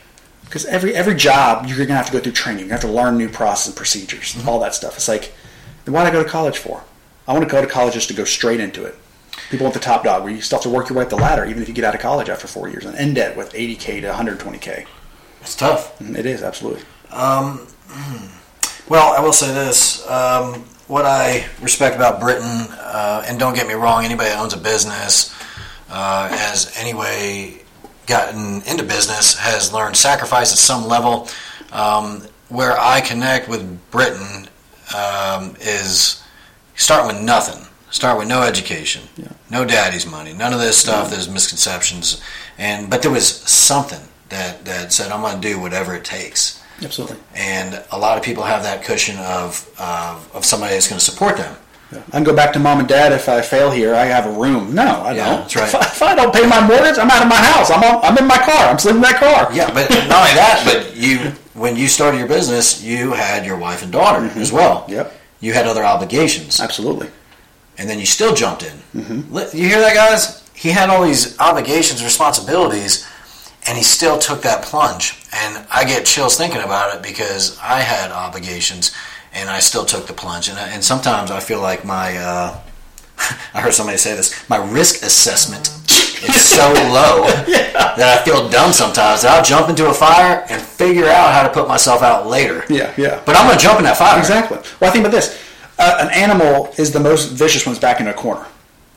S2: because every every job you're gonna have to go through training. You have to learn new process and procedures, hmm. all that stuff. It's like, then why did I go to college for? I want to go to college just to go straight into it. People want the top dog, where you still have to work your way up the ladder, even if you get out of college after four years and end debt with 80k to 120k.
S1: It's tough. Mm-hmm.
S2: It is absolutely. Um, hmm.
S1: Well, I will say this. Um, what I respect about Britton, uh, and don't get me wrong, anybody that owns a business uh, has anyway gotten into business has learned sacrifice at some level. Um, where I connect with Britton um, is start with nothing. Start with no education, no daddy's money, none of this stuff. There's misconceptions, and but there was something that that said I'm going to do whatever it takes
S2: Absolutely.
S1: and a lot of people have that cushion of of, of somebody that's going to support them.
S2: I can go back to mom and dad if I fail here. I have a room. No, I
S1: Yeah,
S2: don't.
S1: that's right.
S2: If, I, if I don't pay my mortgage, I'm out of my house. I'm on, I'm in my car. I'm sleeping in that car.
S1: Yeah, but not only that, but you when you started your business, you had your wife and daughter as well.
S2: Mm-hmm. Yep.
S1: You had other obligations,
S2: Absolutely.
S1: and then you still jumped in.
S2: Mm-hmm.
S1: You hear that, guys? He had all these obligations, responsibilities, and he still took that plunge. And I get chills thinking about it because I had obligations, and I still took the plunge. And, I- and sometimes I feel like my, uh, I heard somebody say this, my risk assessment is so low that I feel dumb sometimes that I'll jump into a fire and figure out how to put myself out later.
S2: Yeah, yeah.
S1: But I'm going to jump in that fire.
S2: Exactly. Well, I think about this. Uh, an animal is the most vicious one's back in a corner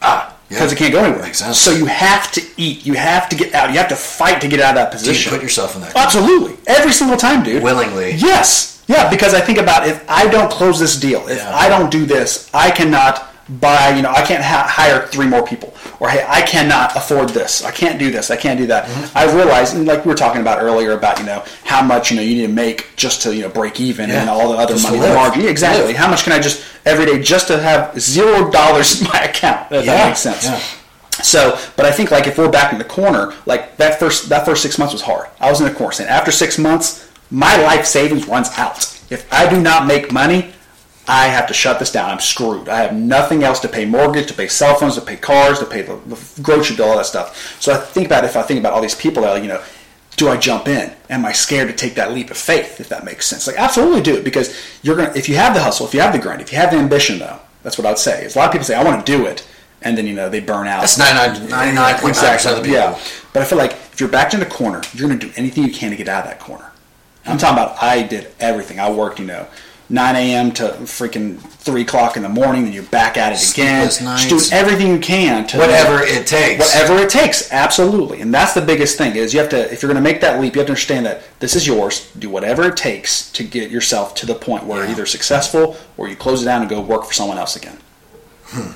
S1: Ah, yeah.
S2: because it can't go anywhere.
S1: Makes sense.
S2: So you have to eat. You have to get out. You have to fight to get out of that
S1: you
S2: position.
S1: put yourself in that oh,
S2: Absolutely. Every single time, dude.
S1: willingly.
S2: Yes. Yeah, because I think about if I don't close this deal, if
S1: Yeah.
S2: I don't do this, I cannot buy, you know, I can't ha- hire three more people. Or, hey, I cannot afford this. I can't do this. I can't do that.
S1: Mm-hmm.
S2: I realize, and like we were talking about earlier about, you know, how much, you know, you need to make just to, you know, break even and all the other
S1: Just
S2: money, the margin. Yeah, exactly. How much can I just, every day, just to have zero dollars in my account? If
S1: Yeah,
S2: that makes sense.
S1: yeah.
S2: So, but I think like if we're back in the corner, like that first that first six months was hard. I was in the corner. And after six months, my life savings runs out. If I do not make money, I have to shut this down. I'm screwed. I have nothing else to pay mortgage, to pay cell phones, to pay cars, to pay the, the grocery bill, all that stuff. So I think about if I think about all these people that are, you know, do I jump in? Am I scared to take that leap of faith? If that makes sense, like absolutely do it because you're gonna. If you have the hustle, if you have the grind, if you have the ambition, though, that's what I'd say. Is a lot of people say I want to do it, and then you know they burn out.
S1: That's 99 99.9% of the people.
S2: Yeah, but I feel like if you're backed in a corner, you're going to do anything you can to get out of that corner. I'm talking about I did everything. I worked, you know, 9 a.m. to freaking 3 o'clock in the morning, then you're back at it again. Just doing everything you can to
S1: Whatever it takes.
S2: Whatever it takes, absolutely. And that's the biggest thing is you have to if you're going to make that leap, you have to understand that this is yours. Do whatever it takes to get yourself to the point where you're either successful or you close it down and go work for someone else again.
S1: Hmm.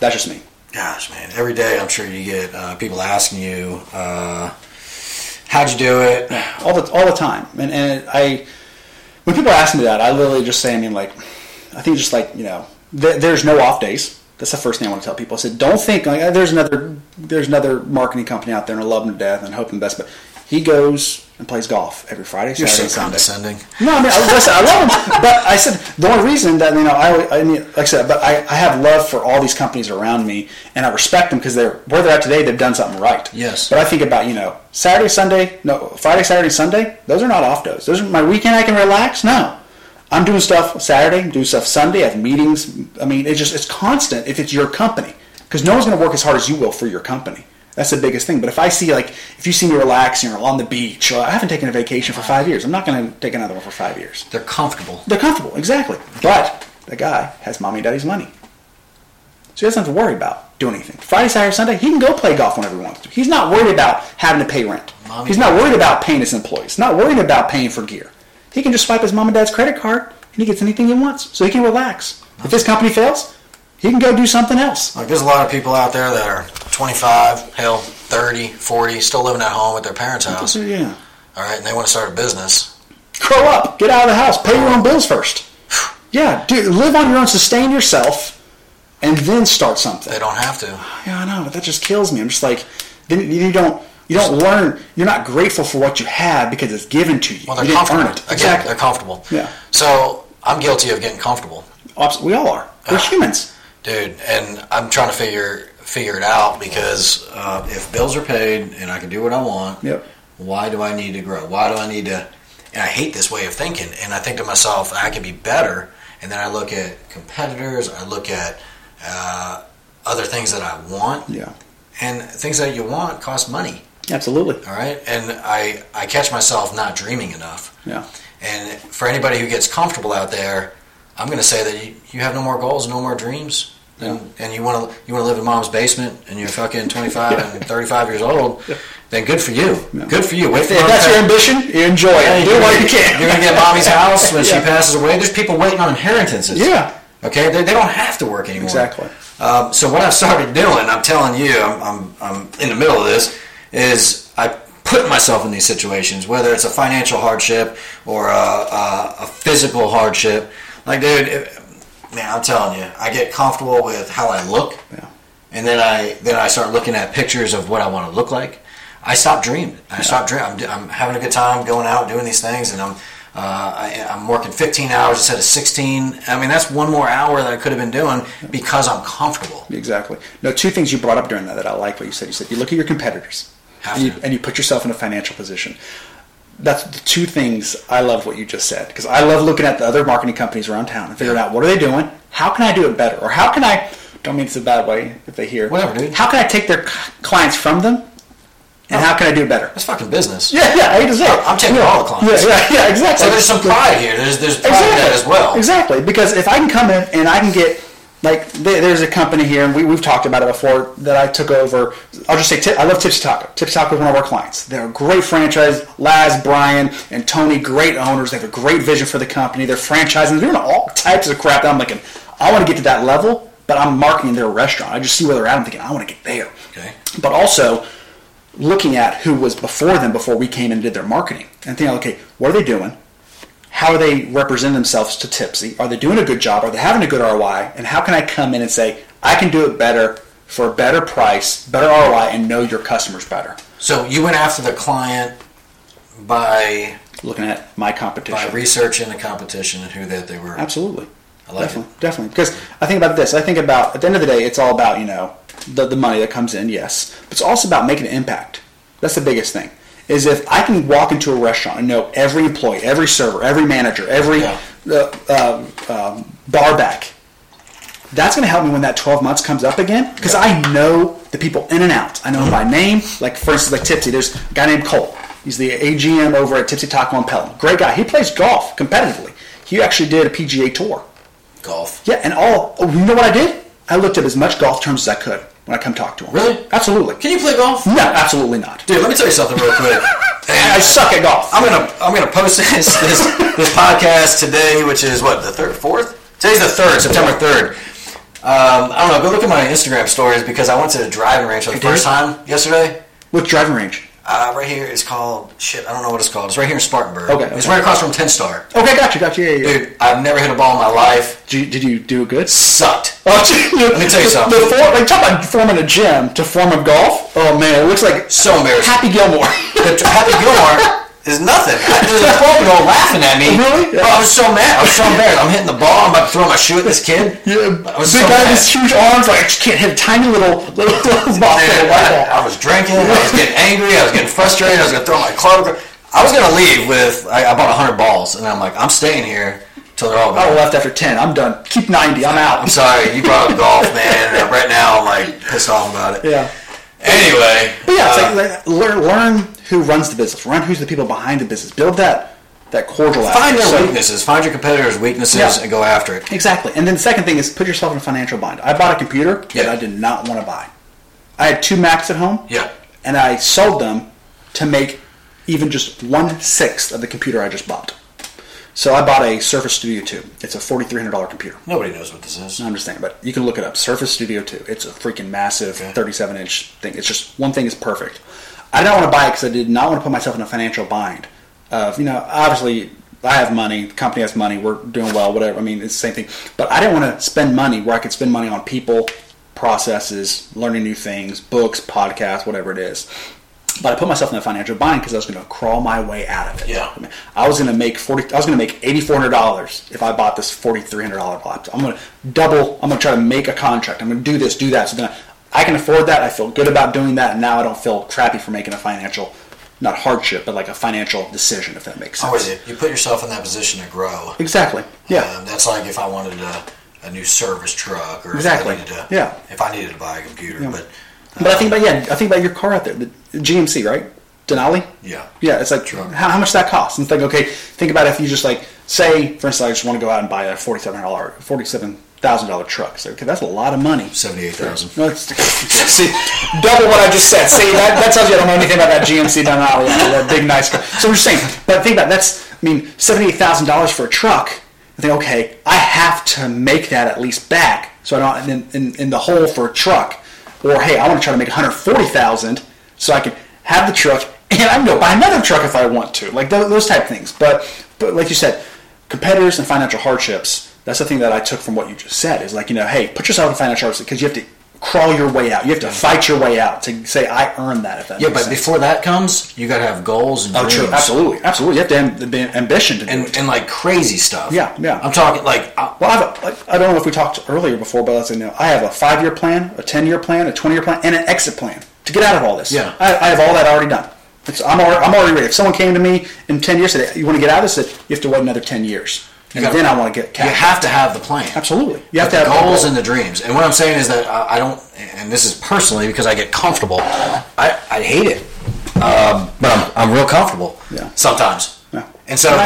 S2: That's just me.
S1: Gosh, man, every day I'm sure you get uh, people asking you, uh, how'd you do it?
S2: all the all the time. And and I, when people ask me that, I literally just say, I mean, like, I think just like you know, th- there's no off days. That's the first thing I want to tell people. I said, don't think like there's another there's another marketing company out there, and I love them to death and hope him the best, but he goes and plays golf every Friday,
S1: You're
S2: Saturday,
S1: so
S2: Sunday.
S1: condescending.
S2: No, I mean, I, listen, I love him, but I said the only reason that you know, I, I mean, like I said, but I, I have love for all these companies around me, and I respect them because they're where they're at today. They've done something right.
S1: Yes.
S2: But I think about you know Saturday, Sunday, no Friday, Saturday, Sunday. Those are not off days. Those are my weekend. I can relax. No, I'm doing stuff Saturday, doing stuff Sunday. I have meetings. I mean, it's just it's constant if it's your company because no one's going to work as hard as you will for your company. That's the biggest thing. But if I see like if you see me relaxing or on the beach, or I haven't taken a vacation for five years, I'm not going to take another one for five years.
S1: They're comfortable.
S2: They're comfortable, exactly. But the guy has mommy and daddy's money. So he doesn't have to worry about doing anything. Friday, Saturday, Sunday, he can go play golf whenever he wants to. He's not worried about having to pay rent.
S1: Mommy-
S2: He's not worried about paying his employees. Not worried about paying for gear. He can just swipe his mom and dad's credit card and he gets anything he wants. So he can relax. If his company fails, he can go do something else.
S1: Like, there's a lot of people out there that are 25, hell, 30, 40, still living at home at their parents' house.
S2: Yeah.
S1: All right, and they want to start a business.
S2: Grow up. Get out of the house. Pay your own bills first. Yeah, dude, live on your own. Sustain yourself. and then start something.
S1: They don't have to.
S2: Yeah, I know, but that just kills me. I'm just like, then you don't you don't learn. You're not grateful for what you have because it's given to you.
S1: Well, they're
S2: you
S1: comfortable. Again,
S2: Exactly.
S1: they're comfortable.
S2: Yeah.
S1: So I'm guilty of getting comfortable,
S2: We all are. We're
S1: Ah.
S2: humans.
S1: Dude, and I'm trying to figure figure it out because uh, if bills are paid and I can do what I want,
S2: Yep.
S1: why do I need to grow? Why do I need to? And I hate this way of thinking. And I think to myself, I can be better. And then I look at competitors. I look at uh, other things that I want.
S2: Yeah.
S1: And things that you want cost money.
S2: Absolutely.
S1: All right. And I I catch myself not dreaming enough.
S2: Yeah.
S1: And for anybody who gets comfortable out there, I'm going to say that you, you have no more goals, no more dreams. And, and you want to you want to live in mom's basement and you're fucking 25 and 35 years old, then good for you. Good for you. Wait
S2: If that's your ambition, you enjoy it. Do what you can.
S1: You're going to get mommy's house when she passes away. There's people waiting on inheritances.
S2: Yeah.
S1: Okay, they, they don't have to work anymore.
S2: Exactly.
S1: Um, so what I've started doing, I'm telling you, I'm, I'm, I'm in the middle of this, is I put myself in these situations, whether it's a financial hardship or a, a, a physical hardship. Like, dude, man, I'm telling you, I get comfortable with how I look,
S2: Yeah.
S1: and then I then I start looking at pictures of what I want to look like. I stop dreaming. I stop dreaming. I'm, I'm having a good time going out doing these things, and I'm uh, I, I'm working 15 hours instead of 16. I mean, that's one more hour that I could have been doing because I'm comfortable.
S2: Exactly. No, two things you brought up during that that I like what you said. You said you look at your competitors and you, and you put yourself in a financial position. That's the two things I love what you just said because I love looking at the other marketing companies around town and figuring out what are they doing, how can I do it better, or how can I don't mean it's a bad way if they hear
S1: Whatever, dude.
S2: How can I take their clients from them, and how oh. can I do it better?
S1: That's fucking business.
S2: Yeah, yeah, I hate to say it.
S1: I'm taking
S2: yeah.
S1: all the clients.
S2: Yeah, yeah, yeah, exactly.
S1: So there's some pride here. There's there's pride in that as well.
S2: Exactly, because if I can come in and I can get like there- there's a company here, and we, we've talked about it before that I took over. I'll just say I love Tipsy Taco. Tipsy Taco is one of our clients. They're a great franchise. Laz, Brian, and Tony, great owners. They have a great vision for the company. They're franchising. They're doing all types of crap. That I'm like, I want to get to that level, but I'm marketing their restaurant. I just see where they're at. I'm thinking I want to get there.
S1: Okay.
S2: But also looking at who was before them before we came and did their marketing and thinking, okay, what are they doing? How are they representing themselves to Tipsy? Are they doing a good job? Are they having a good ROI? And how can I come in and say, I can do it better for a better price, better ROI, and know your customers better?
S1: So you went after the client by
S2: Looking at my competition, by
S1: researching the competition and who that they were.
S2: Absolutely.
S1: I like
S2: definitely, Definitely. Because I think about this. I think about, at the end of the day, it's all about, you know, the, the money that comes in, yes. But it's also about making an impact. That's the biggest thing. Is if I can walk into a restaurant and know every employee, every server, every manager, every
S1: Yeah.
S2: uh, um, um, bar back, that's going to help me when that 12 months comes up again because I know the people in and out. I know them by name. Like, for instance, like Tipsy, there's a guy named Cole. He's the AGM over at Tipsy Taco and Pelham. Great guy. He plays golf competitively. He actually did a PGA tour.
S1: Golf.
S2: Yeah, and all, oh, you know what I did? I looked up as much golf terms as I could when I come talk to him.
S1: Really?
S2: Absolutely.
S1: Can you play golf?
S2: No, absolutely not.
S1: Dude, let me tell you something real quick.
S2: I suck at golf.
S1: I'm gonna I'm gonna post this this, this podcast today, which is what the third, fourth. Today's the third, September third. Um, I don't know. Go look at my Instagram stories because I went to the driving range for the first time yesterday.
S2: What driving range.
S1: Uh, right here, it's called shit. I don't know what it's called. It's right here in Spartanburg.
S2: Okay,
S1: It's right across from Ten Star.
S2: Okay, got you, got you. Yeah, yeah.
S1: Dude, I've never hit a ball in my life.
S2: Did, you, did you do it good?
S1: Sucked.
S2: Oh, Let
S1: me tell you something.
S2: The form, like, talk about forming a gym to form a golf. Oh man, it looks like
S1: So embarrassing.
S2: Happy Gilmore.
S1: The Happy Gilmore is nothing. I- There's a 12 year old laughing at me.
S2: Really?
S1: Bro, I was so mad. I was so embarrassed. I'm hitting the ball. I'm about to throw my shoe at this kid.
S2: yeah,
S1: I was
S2: big
S1: so
S2: guy with his huge arms. Like I just can't hit a tiny little little, little ball.
S1: Dude, I, I was drinking. I was getting angry. I was getting frustrated. I was gonna throw my club. I was gonna leave with. I, I bought hundred balls, and I'm like, I'm staying here till they're all
S2: I
S1: gone.
S2: left after ten. I'm done. Keep ninety. I'm out.
S1: I'm sorry, you brought up golf, man. Right now, I'm like pissed off about it.
S2: Yeah.
S1: Anyway,
S2: But yeah, it's
S1: uh,
S2: like, like, learn learn who runs the business, learn who's the people behind the business, build that that cordial.
S1: find their
S2: So-
S1: weaknesses. Find your competitors' weaknesses
S2: Yeah.
S1: and go after it.
S2: Exactly. And then the second thing is put yourself in a financial bind. I bought a computer that I did not want to buy. I had two Macs at home.
S1: Yeah.
S2: And I sold them to make even just one sixth of the computer I just bought. So I bought a Surface Studio 2. It's a $4,300 computer.
S1: Nobody knows what this is.
S2: I understand, but you can look it up. Surface Studio 2. It's a freaking massive
S1: Okay.
S2: 37 inch thing. It's just one thing is perfect. I didn't want to buy it because I did not want to put myself in a financial bind. Of you know, obviously, I have money, the company has money, we're doing well, whatever. I mean, it's the same thing. But I didn't want to spend money where I could spend money on people, processes, learning new things, books, podcasts, whatever it is. But I put myself in a financial bind because I was going to crawl my way out of it.
S1: Yeah.
S2: I, mean, I was going to make forty. I was going to make eighty four hundred dollars if I bought this forty three hundred dollar laptop. I'm going to double. I'm going to try to make a contract. I'm going to do this, do that. So then I, can afford that. I feel good about doing that, and now I don't feel crappy for making a financial, not hardship, but like a financial decision, if that makes sense.
S1: With you. Put yourself in that position to grow.
S2: Exactly. Yeah.
S1: Um, that's like if I wanted a, a new service truck, or
S2: Exactly.
S1: if I needed to,
S2: Yeah.
S1: if I needed to buy a computer. But
S2: But I think about yeah, I think about your car out there, the GMC, right? Denali.
S1: yeah,
S2: Yeah, it's like how, how much that costs. And think, okay, think about if you just like say, for instance, I just want to go out and buy a forty-seven dollar, forty-seven thousand dollar truck. So okay, that's a lot of money.
S1: seventy-eight thousand.
S2: No, see, double what I just said. See, that, that tells you I don't know anything about that GMC Denali, that big nice car. So I'm just saying, but think about that's. I mean, seventy-eight thousand dollars for a truck. I think, okay, I have to make that at least back, so I don't in, in, in the hole for a truck. Or hey, I want to try to make one hundred forty thousand, so I can have the truck and I can go buy another truck if I want to, like those, those type of things. But but like you said, competitors and financial hardships. That's the thing that I took from what you just said. Is like you know, hey, put yourself in financial hardship because you have to crawl your way out. You have to fight your way out to say I earned that. If that
S1: Yeah, but
S2: sense.
S1: before that comes, you got to have goals and
S2: Oh,
S1: dreams.
S2: true. Absolutely, absolutely. You have to have the ambition to do
S1: And,
S2: it.
S1: and like crazy stuff.
S2: Yeah, yeah.
S1: I'm talking like I,
S2: Well, I, have a, like, I don't know if we talked earlier before, but let's say no. I have a five-year plan, a ten-year plan, a twenty-year plan, and an exit plan to get out of all this.
S1: Yeah.
S2: I, I have all that already done. It's, I'm, already, I'm already ready. If someone came to me in ten years and said, "You want to get out of this?" You have to wait another ten years, and
S1: gotta-
S2: then I want to get
S1: you have to have the plan.
S2: Absolutely, you have to have
S1: goals
S2: goal.
S1: and the dreams. And what I'm saying is that I, I don't, and this is personally because I get comfortable. I, I hate it, um, but I'm, I'm real comfortable.
S2: Yeah.
S1: Sometimes.
S2: Yeah.
S1: And so
S2: And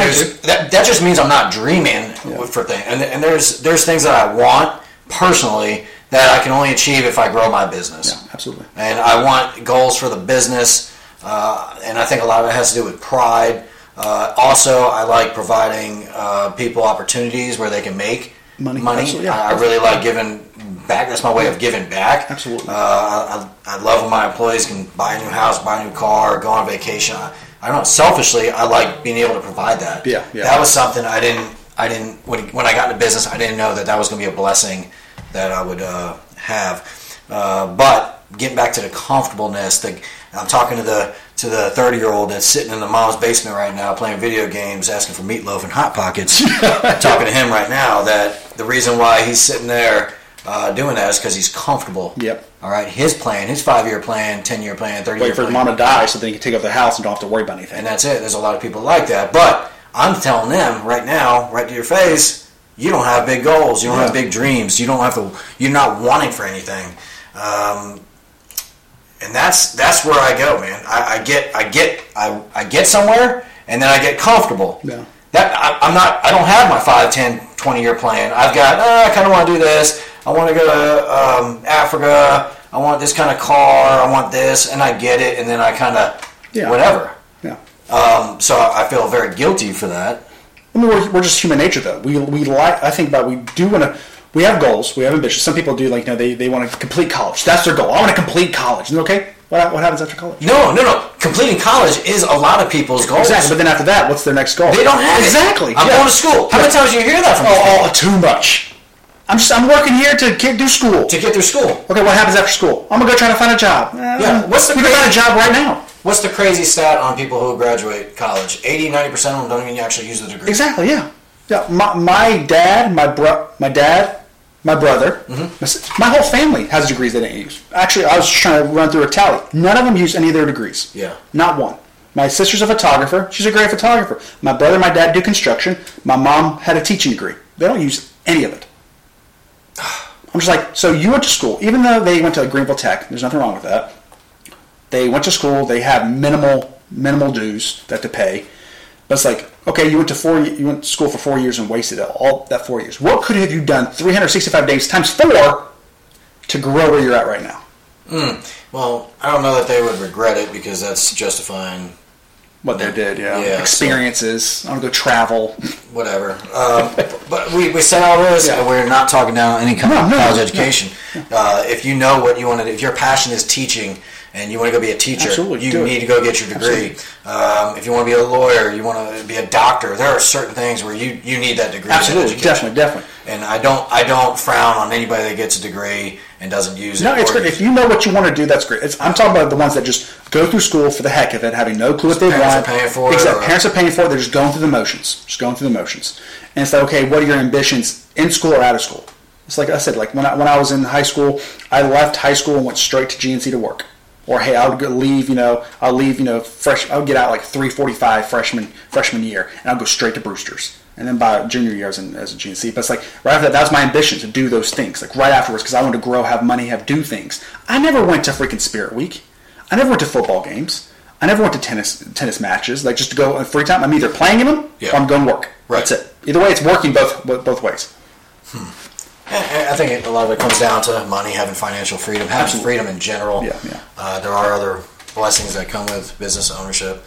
S1: that that just means I'm not dreaming for things. And, and there's there's things that I want personally that I can only achieve if I grow my business.
S2: Yeah, absolutely.
S1: And I want goals for the business, uh, and I think a lot of it has to do with pride. Uh, also, I like providing uh, people opportunities where they can make
S2: Money,
S1: Money.
S2: yeah.
S1: I, I really like giving back. That's my way of giving back.
S2: Absolutely.
S1: Uh, I, I I love when my employees can buy a new house, buy a new car, go on vacation. I, I don't know. Selfishly, I like being able to provide that.
S2: Yeah, yeah.
S1: That was something I didn't. I didn't when when I got into business. I didn't know that that was going to be a blessing that I would uh, have. Uh, but getting back to the comfortableness, the, I'm talking to the to the 30 year old that's sitting in the mom's basement right now playing video games, asking for meatloaf and hot pockets. talking to him right now that the reason why he's sitting there uh, doing that is because he's comfortable.
S2: Yep.
S1: All right. His plan, his five year plan, 10 year plan, 30 year
S2: Wait for the mom to die so then they can take over the house and don't have to worry about anything.
S1: And that's it. There's a lot of people like that. But I'm telling them right now, right to your face, you don't have big goals. You don't have big dreams. You don't have to. You're not wanting for anything. Um, and that's that's where I go, man. I, I get I get I, I get somewhere, and then I get comfortable.
S2: Yeah.
S1: That I, I'm not. I don't have my 5, 10, 20 year plan. I've got. Oh, I kind of want to do this. I want to go to um, Africa. I want this kind of car. I want this, and I get it, and then I kind of
S2: Yeah.
S1: whatever.
S2: yeah.
S1: Um, so I feel very guilty for that.
S2: I mean, we're, we're just human nature, though. We we like. I think about we do want to. We have goals. We have ambitions. Some people do like you know they, they want to complete college. That's their goal. I want to complete college. And okay, what, what happens after college?
S1: No, no, no. Completing college is a lot of people's goals.
S2: Exactly. But then after that, what's their next goal?
S1: They don't have it.
S2: exactly.
S1: I'm
S2: yeah.
S1: going to school. How many times do you hear that from?
S2: Oh, oh, too much. I'm just I'm working here to get, do school.
S1: To get through school.
S2: Okay, what happens after school? I'm gonna go try to find a job.
S1: Yeah, uh, what's the
S2: we can find a
S1: crazy-
S2: job right now.
S1: What's the crazy stat on people who graduate college? 80, 90% of them don't even actually use the degree.
S2: Exactly. Yeah. Yeah. My, my dad, my bro, my dad, my brother,
S1: Mm-hmm.
S2: my, whole family has degrees they didn't use. Actually, I was just trying to run through a tally. None of them used any of their degrees.
S1: Yeah.
S2: Not one. My sister's a photographer. She's a great photographer. My brother and my dad do construction. My mom had a teaching degree. They don't use any of it. I'm just like, so you went to school, even though they went to Greenville Tech. There's nothing wrong with that. They went to school. They have minimal minimal dues that to pay. But it's like, okay, you went to four. You went to school for four years and wasted all that four years. What could have you done 365 days times four to grow where you're at right now?
S1: Well, I don't know that they would regret it because that's justifying
S2: What they did, yeah.
S1: Yeah, so-
S2: Experiences. I want to go travel.
S1: whatever. Um, but we, we said all this,
S2: Yeah.
S1: and we're not talking down any kind
S2: No,
S1: of
S2: no,
S1: college
S2: no.
S1: education. Uh, if you know what you want to do, if your passion is teaching, and you want to go be a teacher,
S2: Absolutely,
S1: you need to go get your degree. Um, if you want to be a lawyer, you want to be a doctor. There are certain things where you, you need that degree.
S2: Absolutely, definitely, definitely.
S1: And I don't I don't frown on anybody that gets a degree and doesn't use it.
S2: No, it's great. If you know what you want to do, that's great. It's, I'm talking about the ones that just go through school for the heck of it, having no clue what they
S1: Parents are
S2: want.
S1: paying for it,
S2: Exactly.
S1: or-
S2: Parents are paying for it. They're just going through the motions. Just going through the motions. And it's like, okay, what are your ambitions in school or out of school? It's like I said, like when I, when I was in high school, I left high school and went straight to GNC to work. Or hey, I'll leave, you know, I'll leave, you know, fresh. I'll get out like three forty-five freshman freshman year, and I'll go straight to Brewster's. And then by junior year, I was in, as a GNC. But it's like right after that, that was my ambition to do those things. Like right afterwards, because I wanted to grow, have money, have do things. I never went to freaking Spirit Week. I never went to football games. I never went to tennis tennis matches. Like just to go in free time. I'm either playing in them
S1: Yeah.
S2: or I'm going to work.
S1: Right.
S2: That's it. Either way, it's working both both ways.
S1: I I think it, a lot of it comes down to money, having financial freedom, having
S2: Absolutely.
S1: freedom in general.
S2: Yeah, yeah.
S1: Uh, there are other blessings that come with business ownership.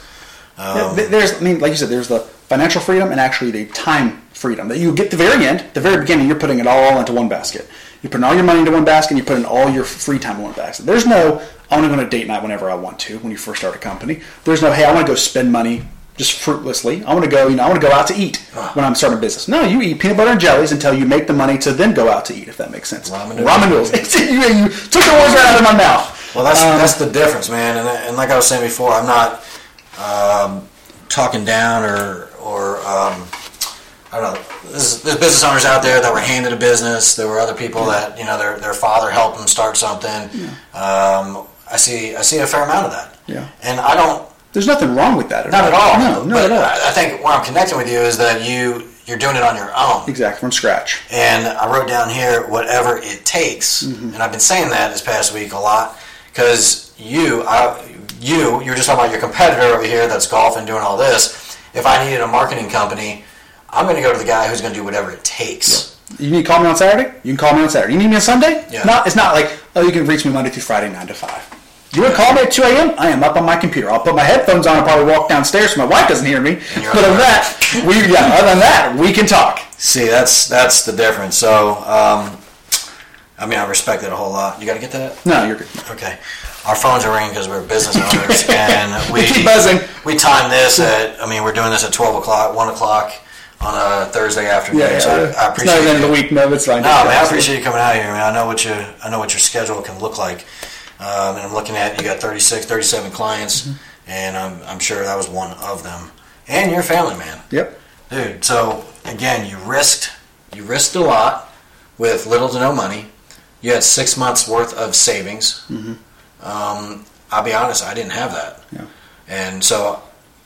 S1: Um,
S2: Yeah, there's, I mean, like you said, there's the financial freedom and actually the time freedom that you get the very end, the very beginning. You're putting it all into one basket. You're putting all your money into one basket. and You're putting all your free time in one basket. There's no, I want to go on a date night whenever I want to. When you first start a company, there's no, hey, I want to go spend money just fruitlessly. I want to go, you know, I want to go out to eat when I'm starting a business. No, you eat peanut butter and jellies until you make the money to then go out to eat. If that makes sense.
S1: Ramen noodles.
S2: Ramen noodles. you, you took the words right out of my mouth.
S1: Well, that's
S2: Um,
S1: that's the difference, man. And, and like I was saying before, I'm not um, talking down or or um, I don't know. There's, there's business owners out there that were handed a business. There were other people that you know their their father helped them start something. Um, I see I see a fair amount of that.
S2: Yeah.
S1: And I don't
S2: There's nothing wrong with that.
S1: not at all.
S2: No, no,
S1: but
S2: at all.
S1: I, think where I'm connecting with you is that you you're doing it on your own.
S2: Exactly from scratch.
S1: And I wrote down here whatever it takes,
S2: Mm-hmm.
S1: and I've been saying that this past week a lot because you, I, you, you're just talking about your competitor over here that's golfing, doing all this. If I needed a marketing company, I'm going to go to the guy who's going to do whatever it takes.
S2: You need to call me on Saturday? You can call me on Saturday. You need me on Sunday?
S1: Yeah.
S2: Not, it's not like, oh, you can reach me Monday through Friday, 9 to 5. You want to call me at 2 a.m.? I am up on my computer. I'll put my headphones on and probably walk downstairs so my wife doesn't hear me. But other than that, we, yeah, other than that, we can talk.
S1: See, that's that's the difference. So, um, I mean, I respect it a whole lot. You got to get that.
S2: No, you're good.
S1: Okay. Our phones are ringing because we're business owners, and we
S2: keep buzzing.
S1: We time this at. I mean, we're doing this at twelve o'clock, one o'clock on a Thursday afternoon.
S2: Yeah, yeah.
S1: so I, I
S2: it's not
S1: appreciate
S2: the end of the
S1: you.
S2: week. No, it's fine.
S1: No, man, I appreciate you coming out here, man. I know what you I know what your schedule can look like. Um, and I'm looking at you got 36, 37 clients,
S2: Mm-hmm.
S1: and I'm, I'm sure that was one of them. And you're a family man,
S2: Yep.
S1: dude. So again, you risked you risked a lot with little to no money. You had six months worth of savings. Um, I'll be honest, I didn't have that,
S2: Yeah.
S1: and so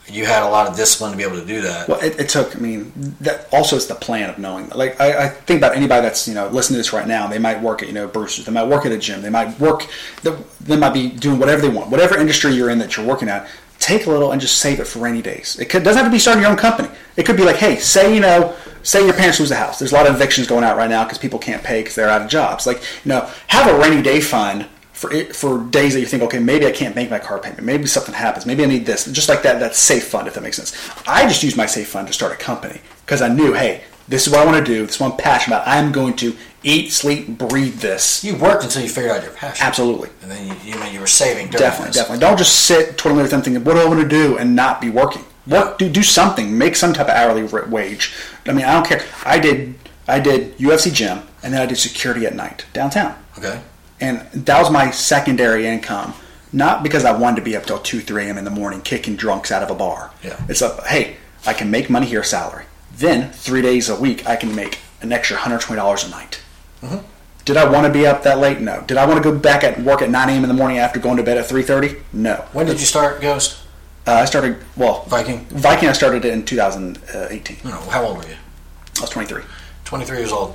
S1: you had a lot of discipline to be able to do that.
S2: Well, it, it took. I mean, that also is the plan of knowing. Like, I, I think about anybody that's you know listening to this right now. They might work at you know Bruce's. They might work at a gym. They might work. They, might be doing whatever they want. Whatever industry you're in that you're working at, take a little and just save it for rainy days. It could, doesn't have to be starting your own company. It could be like, hey, say you know, say your parents lose a house. There's a lot of evictions going out right now because people can't pay because they're out of jobs. Like, you know, have a rainy day fund for for days that you think, okay, maybe I can't make my car payment. Maybe something happens. Maybe I need this. Just like that, that safe fund, if that makes sense. I just used my safe fund to start a company because I knew, hey, this is what I want to do. This is what I'm passionate about. I'm going to eat, sleep, breathe this.
S1: You worked until you figured out your passion.
S2: Absolutely.
S1: And then you, you, know, you were saving during
S2: Definitely,
S1: this.
S2: definitely. Don't just sit twiddling your thumb thinking, what do I want to do and not be working. Work, do, do something. Make some type of hourly wage. I mean, I don't care. I did, I did UFC gym and then I did security at night downtown.
S1: Okay.
S2: And that was my secondary income. Not because I wanted to be up till two, three a.m. in the morning kicking drunks out of a bar.
S1: Yeah.
S2: It's a hey, I can make money here, salary. Then three days a week, I can make an extra hundred twenty dollars a night.
S1: Mm-hmm.
S2: Did I want to be up that late? No. Did I want to go back at work at nine a.m. in the morning after going to bed at three thirty? No.
S1: When did you start Ghost
S2: Uh, I started well,
S1: Viking?
S2: Viking. I started in 2018.
S1: No, how old were you?
S2: I was 23.
S1: 23 years old.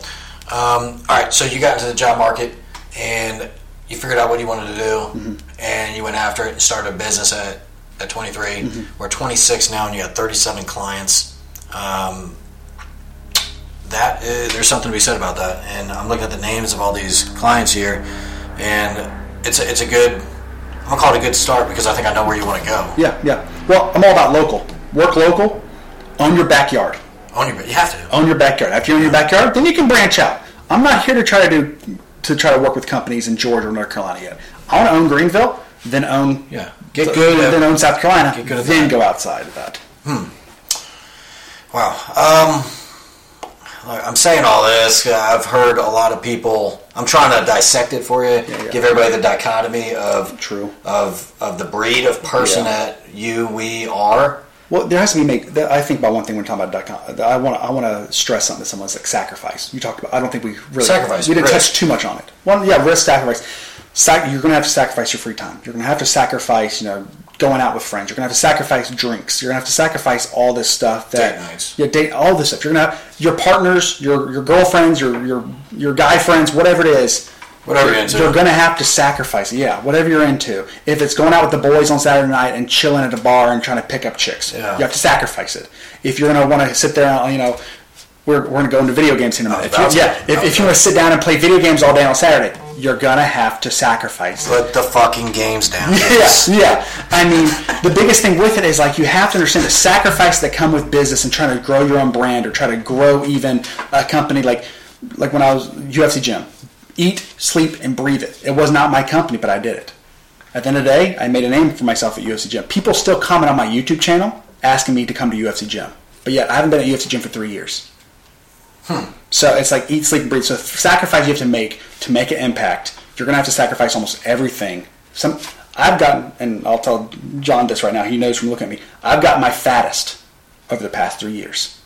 S1: Um, all right, so you got into the job market and you figured out what you wanted to do,
S2: Mm-hmm.
S1: and you went after it and started a business at, at 23.
S2: Mm-hmm.
S1: We're 26 now, and you got 37 clients. Um, that is, there's something to be said about that. And I'm looking at the names of all these clients here, and it's a, it's a good. I'm gonna call it a good start because I think I know where you want to go.
S2: Yeah, yeah. Well, I'm all about local. Work local. Own your backyard.
S1: On your, you have to.
S2: own your backyard. After you own your backyard, then you can branch out. I'm not here to try to do to try to work with companies in Georgia or North Carolina yet. I want to own Greenville. then own
S1: Yeah. Get good
S2: then own South Carolina,
S1: Get good at
S2: then
S1: that.
S2: go outside of that.
S1: Wow. Um, look, I'm saying all this. I've heard a lot of people. I'm trying to dissect it for you.
S2: yeah.
S1: Give everybody the dichotomy of
S2: True.
S1: of of the breed of person
S2: Yeah.
S1: that you we are.
S2: Well, there has to be make. I think about one thing when we're talking about dot com. I want I want to stress something to someone. It's like sacrifice. You talked about. I don't think we really
S1: Sacrifice,
S2: We didn't
S1: risk.
S2: touch too much on it. One, yeah, risk sacrifice. Sac- you're going to have to sacrifice your free time. You're going to have to sacrifice, you know, going out with friends. You're going to have to sacrifice drinks. You're going to have to sacrifice all this stuff. That,
S1: Date nights.
S2: Yeah, date all this stuff. You're going to have your partners, your your girlfriends, your your your guy friends, whatever it is.
S1: Whatever you're into.
S2: You're going to have to sacrifice it. Yeah, whatever you're into. If it's going out with the boys on Saturday night and chilling at a bar and trying to pick up chicks,
S1: Yeah.
S2: you have to sacrifice it. If you're going to want to sit there, and, you know, we're, we're going to go into video games in a minute. If you, yeah, if, if you want to sit down and play video games all day on Saturday, you're going to have to sacrifice it.
S1: Put the fucking games down.
S2: Yeah, yeah. I mean, the biggest thing with it is like you have to understand the sacrifice that come with business and trying to grow your own brand or try to grow even a company like like when I was UFC gym. Eat, sleep, and breathe it. It was not my company, but I did it. At the end of the day, I made a name for myself at UFC Gym. People still comment on my YouTube channel asking me to come to UFC Gym, but yet I haven't been at UFC Gym for three years. Hmm. So it's like eat, sleep, and breathe. So the sacrifice you have to make to make an impact, you're going to have to sacrifice almost everything. Some I've gotten, and I'll tell John this right now. He knows from looking at me. I've got my fattest over the past three years.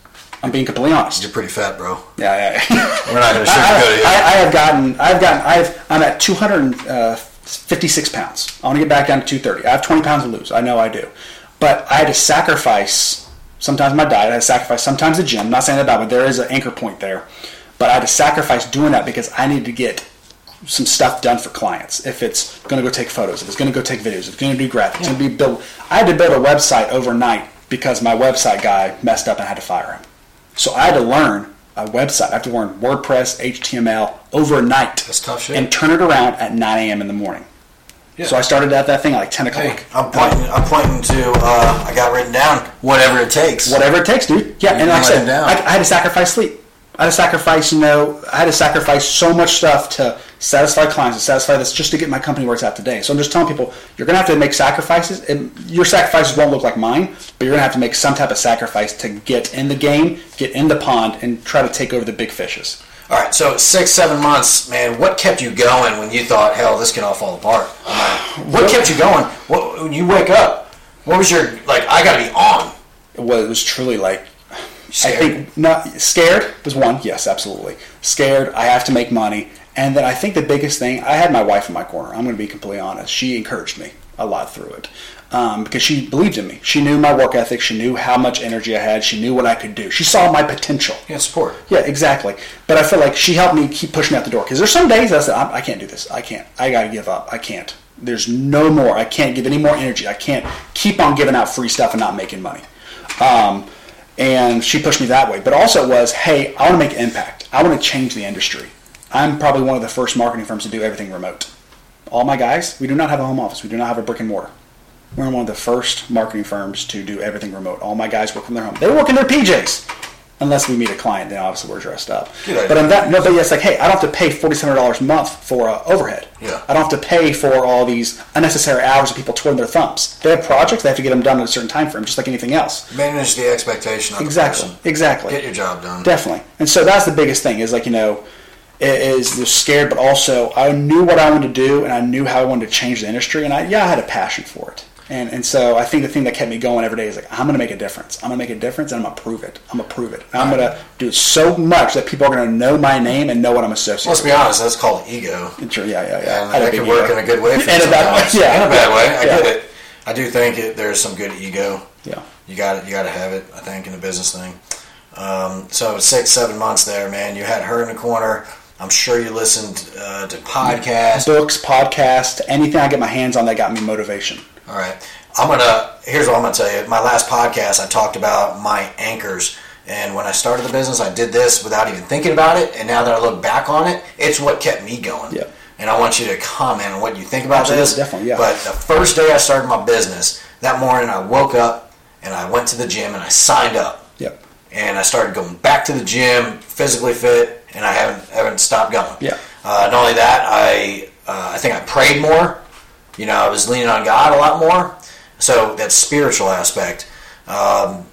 S2: I'm being completely honest.
S1: You're pretty fat, bro.
S2: Yeah, yeah.
S1: We're not going to
S2: I,
S1: sugarcoat it.
S2: I, I have gotten, I've gotten, I've, I'm at 256 pounds. I want to get back down to 230. I have 20 pounds to lose. I know I do, but I had to sacrifice sometimes my diet. I had to sacrifice sometimes the gym. I'm not saying that bad, but there is an anchor point there. But I had to sacrifice doing that because I needed to get some stuff done for clients. If it's going to go take photos, if it's going to go take videos, if it's going to do graphics, it's going to be build. I had to build a website overnight because my website guy messed up and I had to fire him. So I had to learn a website. I had to learn WordPress, HTML overnight.
S1: That's tough shit.
S2: And turn it around at 9 a.m. in the morning.
S1: Yeah.
S2: So I started at that thing at like 10 o'clock.
S1: Hey, I'm pointing. I'm pointing to. Uh, I got written down. Whatever it takes.
S2: Whatever it takes, dude. Yeah, and like I said,
S1: down.
S2: I, I had to sacrifice sleep. I had to sacrifice, you know, I had to sacrifice so much stuff to satisfy clients, to satisfy this, just to get my company where it's at today. So I'm just telling people, you're going to have to make sacrifices, and your sacrifices won't look like mine, but you're going to have to make some type of sacrifice to get in the game, get in the pond, and try to take over the big fishes.
S1: All right, so six, seven months, man. What kept you going when you thought, hell, this can all fall apart? What kept you going? What, when you wake up, what was your like? I got to be on.
S2: It was, it was truly like
S1: Scared?
S2: I think not scared was one. Yes, absolutely scared. I have to make money, and then I think the biggest thing I had my wife in my corner. I'm going to be completely honest. She encouraged me a lot through it um, because she believed in me. She knew my work ethic. She knew how much energy I had. She knew what I could do. She saw my potential.
S1: Yeah, support.
S2: Yeah, exactly. But I feel like she helped me keep pushing out the door because there's some days I said I I can't do this. I can't. I got to give up. I can't. There's no more. I can't give any more energy. I can't keep on giving out free stuff and not making money. Um, and she pushed me that way. But also was, hey, I want to make impact. I want to change the industry. I'm probably one of the first marketing firms to do everything remote. All my guys, we do not have a home office. We do not have a brick and mortar. We're one of the first marketing firms to do everything remote. All my guys work from their home. They work in their PJs. Unless we meet a client, then obviously we're dressed up.
S1: Good.
S2: But in that, no, but it's like, hey, I don't have to pay forty-seven dollars a month for uh, overhead.
S1: Yeah.
S2: I don't have to pay for all these unnecessary hours of people twiddling their thumbs. They have projects; they have to get them done in a certain time frame, just like anything else.
S1: Manage the expectation of
S2: Exactly.
S1: the.
S2: Exactly.
S1: Get your job done.
S2: Definitely. And so that's the biggest thing is like, you know, is the scared, but also I knew what I wanted to do and I knew how I wanted to change the industry. And I, yeah, I had a passion for it. And, and so I think the thing that kept me going every day is like, I'm going to make a difference. I'm going to make a difference and I'm going to prove it. I'm going to prove it. And I'm going to do so much that people are going to know my name and know what I'm associated with.
S1: Let's be honest. That's called ego.
S2: Sure, yeah, yeah, yeah.
S1: And
S2: I had a
S1: that can work
S2: ego.
S1: in a good way for
S2: And a bad way, yeah.
S1: In a bad way. I
S2: Yeah.
S1: get it. I do think it, there's some good ego.
S2: Yeah.
S1: You got it. You got to have it. I think in the business thing. Um, so six, seven months there, man. You had her in the corner. I'm sure you listened uh, to podcasts.
S2: Books, podcasts, anything I get my hands on that got me motivation.
S1: All right. I'm gonna. Here's what I'm gonna tell you. My last podcast, I talked about my anchors, and when I started the business, I did this without even thinking about it. And now that I look back on it, it's what kept me going.
S2: Yeah.
S1: And I want you to comment on what you think about
S2: Absolutely,
S1: this.
S2: definitely, yeah.
S1: But the first day I started my business, that morning I woke up and I went to the gym and I signed up.
S2: Yep.
S1: And I started going back to the gym, physically fit, and I haven't haven't stopped going.
S2: Yeah.
S1: Uh, not only that, I uh, I think I prayed more You know, I was leaning on God a lot more. So that spiritual aspect. Um,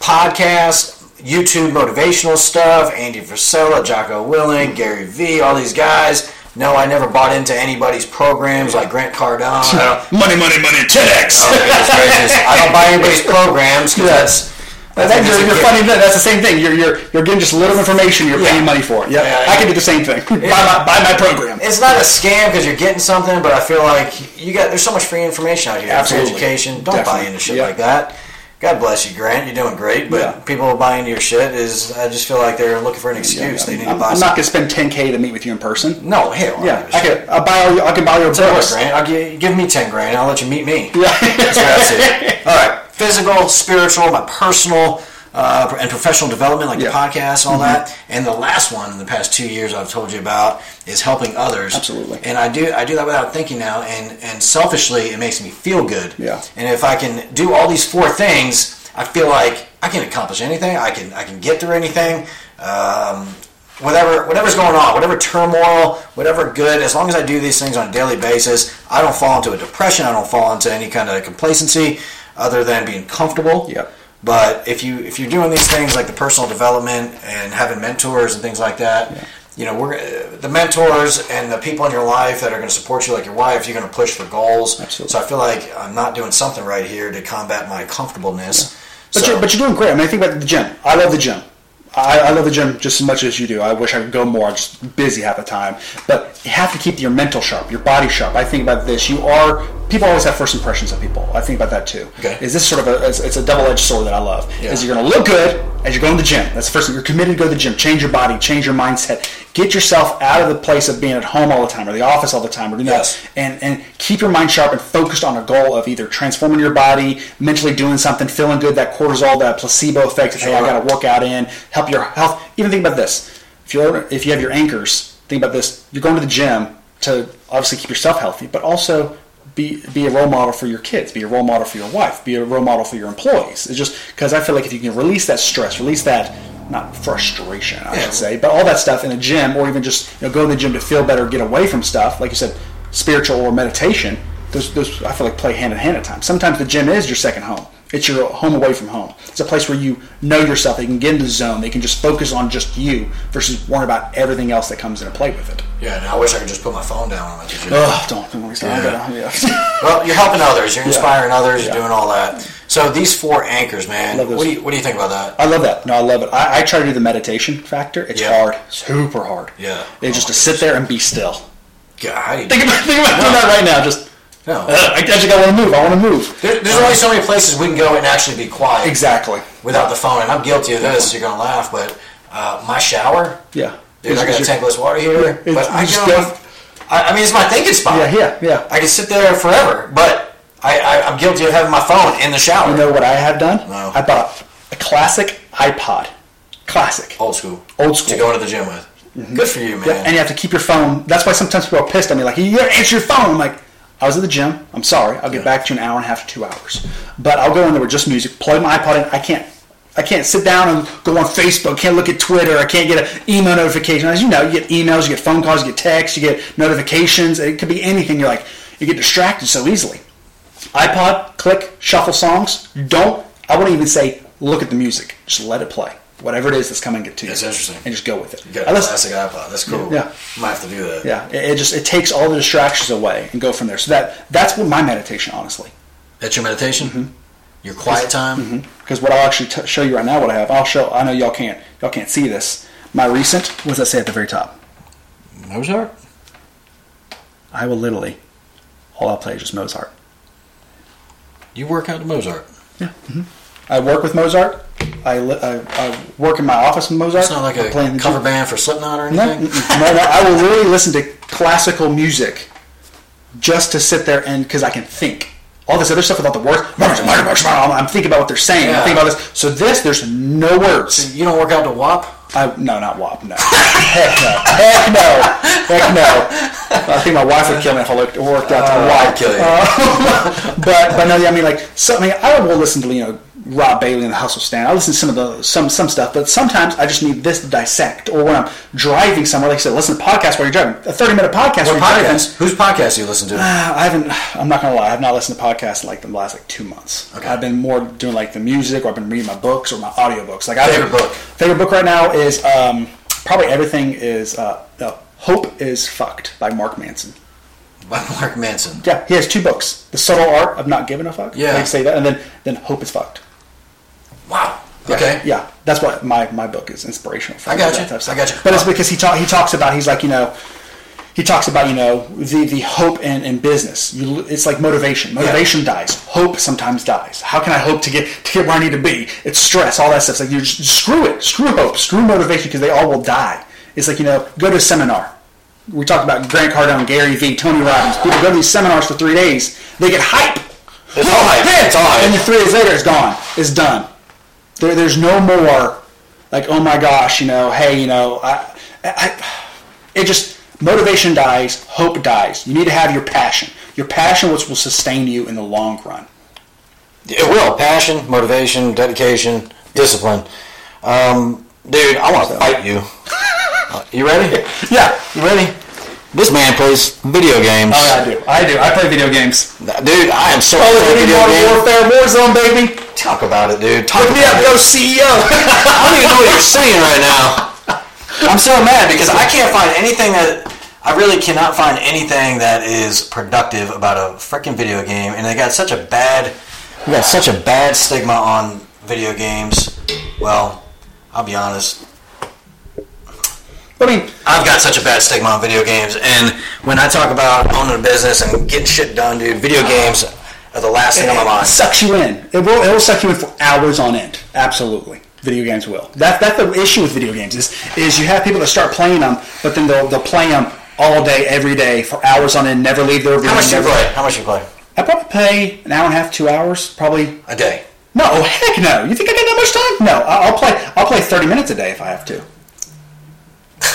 S1: podcast, YouTube motivational stuff, Andy Frisella, Jocko Willink, Gary Vee, all these guys. No, I never bought into anybody's programs like Grant Cardone.
S2: Money, money, money, 10x.
S1: oh, goodness gracious. I don't buy anybody's programs because
S2: Yeah.
S1: that's. I
S2: That, you're, you're
S1: gift.
S2: funny. that- That's the same thing. You're, you're, you're getting just little information. You're paying
S1: Yeah.
S2: money for it. Yeah,
S1: Yeah,
S2: I can do the same thing. buy, my, buy my program.
S1: It's not a scam because you're getting something, but I feel like you got there's so much free information out here.
S2: Absolutely.
S1: education. Don't buy into shit
S2: Yeah.
S1: like that. God bless you, Grant. You're doing great, but
S2: Yeah.
S1: people buying into your shit is I just feel like they're looking for an excuse. They need to
S2: I'm,
S1: buy
S2: I'm
S1: something.
S2: not going to spend 10k to meet with you in person.
S1: No, hell.
S2: Yeah, I can. I'll buy your- I can buy your
S1: Tell
S2: books.
S1: Grant, I'll give, give me ten grand. I'll let you meet me.
S2: Yeah.
S1: That's what I. All right, physical, spiritual, my personal uh, and professional development, like
S2: Yeah. Mm-hmm.
S1: the podcast, all that. And the last one in the past two years I've told you about is helping others.
S2: Absolutely.
S1: And I do I do that without thinking now, and and selfishly it makes me feel good.
S2: Yeah.
S1: And if I can do all these four things, I feel like I can accomplish anything. I can I can get through anything. Um, whatever whatever's going on, whatever turmoil, whatever good, as long as I do these things on a daily basis, I don't fall into a depression. I don't fall into any kind of complacency, other than being comfortable.
S2: Yep.
S1: But if you if you're doing these things like the personal development and having mentors and things like that, you know, we're the mentors and the people in your life that are going to support you, like your wife. You're going to push for goals.
S2: Absolutely.
S1: So I feel like I'm not doing something right here to combat my comfortableness.
S2: But,
S1: So-
S2: you're, but you're doing great. I mean, I think about the gym. I love the gym. I, I love the gym just as much as you do. I wish I could go more. I'm just busy half the time. But you have to keep your mental sharp, your body sharp. I think about this. You are people always have first impressions of people. I think about that too.
S1: Okay.
S2: Is this sort of a it's, a double edged sword that I love?
S1: Yeah.
S2: Is you're going to look good as you're going to the gym. That's the first thing. You're committed to go to the gym. Change your body. Change your mindset. Get yourself out of the place of being at home all the time or the office all the time or doing
S1: Yes.
S2: that and and keep your mind sharp and focused on a goal of either transforming your body, mentally doing something, feeling good, that cortisol, that placebo effect of hey, I got to work out in, help your health. Even think about this: if you're if you have your anchors, think about this. You're going to the gym to obviously keep yourself healthy, but also be be a role model for your kids, be a role model for your wife, be a role model for your employees. It's just because I feel like if you can release that stress, release that not frustration, I
S1: Yeah.
S2: should say, but all that stuff in a gym, or even just you know, go to the gym to feel better, get away from stuff, like you said, spiritual or meditation. Those, those I feel like play hand in hand at times. Sometimes the gym is your second home. It's your home away from home. It's a place where you know yourself. They can get into the zone. They can just focus on just you versus worrying about everything else that comes into play with it.
S1: yeah, and I wish I could just put my phone down when the gym.
S2: Ugh, don't. don't.
S1: Yeah.
S2: Yeah.
S1: Well, you're helping others. You're inspiring others. You're
S2: Yeah.
S1: doing all that. So these four anchors, man. What do you what do you think about that?
S2: I love that. No, I love it. I, I try to do the meditation factor. It's
S1: Yeah.
S2: hard, super hard.
S1: Yeah.
S2: It's just
S1: Oh,
S2: to sit there and be still.
S1: God, how do you-
S2: Think about, think about doing that right now. Just,
S1: No.
S2: uh, I just I want to move. I want to move.
S1: There, there's only so many places we can go and actually be quiet
S2: Exactly.
S1: without the phone. And I'm guilty of this. You're gonna laugh, but uh, my shower.
S2: Yeah.
S1: Dude, I got a tankless water heater,
S2: it's-
S1: but I
S2: just go-
S1: I, I mean, it's my thinking spot.
S2: Yeah, yeah, yeah.
S1: I can sit there forever, but I, I, I'm guilty of having my phone in the shower.
S2: You know what I have done?
S1: No.
S2: I bought a classic iPod. Classic.
S1: Old school.
S2: Old school.
S1: To go into the gym with. Mm-hmm. Good for you, man.
S2: Yeah, and you have to keep your phone. That's why sometimes people are pissed at me, like, you gotta answer your phone. I'm like, I was at the gym. I'm sorry. I'll get back to you in an hour and a half to two hours. But I'll go in there with just music, plug my iPod in. I can't. I can't sit down and go on Facebook. Can't look at Twitter. I can't get an email notification. As you know, you get emails, you get phone calls, you get texts, you get notifications. It could be anything. You're like, you get distracted so easily. iPod, click, shuffle songs. Don't. I wouldn't even say look at the music. Just let it play. Whatever it is that's coming to you.
S1: That's interesting.
S2: And just go with it.
S1: You got a classic iPod. That's cool.
S2: Yeah.
S1: Might have to do that.
S2: yeah, it, it just it takes all the distractions away and go from there. So that that's what my meditation, honestly.
S1: That's your meditation?
S2: Mm-hmm.
S1: Your quiet time?
S2: Because what I'll actually t- show you right now, what I have, I'll show. I know y'all can't y'all can't see this. My recent. What does that say at the very top?
S1: Mozart?
S2: I will literally. All I'll play is just Mozart.
S1: You work out to Mozart. Yeah, mm-hmm.
S2: I work with Mozart. I, li- I, I work in my office with Mozart.
S1: It's not like
S2: I'm
S1: a
S2: playing
S1: cover
S2: gym.
S1: band for Slipknot or anything?
S2: mm-mm. no, no, I will literally listen to classical music just to sit there and because I can think. All this other stuff without the words, I'm thinking about what they're saying.
S1: Yeah.
S2: I'm thinking about this. So this, there's no words.
S1: You don't work out to WAP?
S2: I no, not WAP. No, heck no, heck no, heck no. I think my wife would kill me if I looked, worked out to
S1: Uh. I'd kill you.
S2: Uh, but but no, I mean like so. I mean I will listen to you know Rob Bailey and the Hustle Stand. I listen to some of the some some stuff, but sometimes I just need this to dissect. Or when I'm driving somewhere, like I said, listen to podcasts while you're driving. A 30 minute podcast
S1: What podcast? Whose podcast do you listen to?
S2: I haven't. I'm not gonna lie. I've not listened to podcasts in like the last like two months.
S1: Okay.
S2: I've been more doing like the music, or I've been reading my books or my audiobooks. Like I
S1: Favorite book?
S2: Favorite book right now is um, probably everything is uh, uh, Hope is fucked by Mark Manson.
S1: By Mark Manson.
S2: Yeah, he has two books: The Subtle Art of Not Giving a Fuck.
S1: Yeah.
S2: they say that, and then then Hope is fucked.
S1: Wow.
S2: Yeah,
S1: Okay.
S2: Yeah, that's what my, my book is inspirational. For
S1: I got you.
S2: type of stuff.
S1: I got you.
S2: But it's because he talk, he talks about he's like you know he talks about you know the the hope in, in business. You, it's like motivation. Motivation dies. Hope sometimes dies. How can I hope to get to get where I need to be? It's stress. All that stuff. It's like you just screw it. Screw hope. Screw motivation because they all will die. It's like you know go to a seminar. We talked about Grant Cardone, Gary Vee, Tony Robbins. People go to these seminars for three days. They get hype.
S1: It's all hype. It's all hype.
S2: And then three days later, it's gone. It's done. There, there's no more like, oh my gosh, you know, hey, you know, I, I, it just motivation dies, hope dies. You need to have your passion. Your passion, which will sustain you in the long run.
S1: It will. Passion, motivation, dedication, discipline. Um, dude, I want to fight you. Uh, you ready?
S2: Yeah.
S1: You ready? This man plays video games.
S2: Oh, yeah, I do. I do. I play video games.
S1: Dude, I am so
S2: Call of Duty,
S1: video
S2: Modern
S1: games.
S2: Warfare, Warzone, baby.
S1: Talk about it, dude. Talk
S2: Look me
S1: about
S2: up,
S1: it.
S2: go CEO.
S1: I don't even know what you're saying right now. I'm so mad because I can't find anything that I really cannot find anything that is productive about a freaking video game, and they got such a bad, we got such a bad stigma on video games. Well, I'll be honest,
S2: I mean,
S1: I've got such a bad stigma on video games, and when I talk about owning a business and getting shit done, dude, video games are the last thing on my
S2: it
S1: mind.
S2: sucks you in. It will. It will suck you in for hours on end. Absolutely, video games will. That that's the issue with video games is is you have people that start playing them, but then they'll they'll play them all day, every day for hours on end, never leave their room.
S1: How much do you play? How much you play?
S2: I probably pay an hour and a half, two hours, probably.
S1: A day.
S2: No, heck no. You think I got that much time? No, I'll play. I'll play thirty minutes a day if I have to.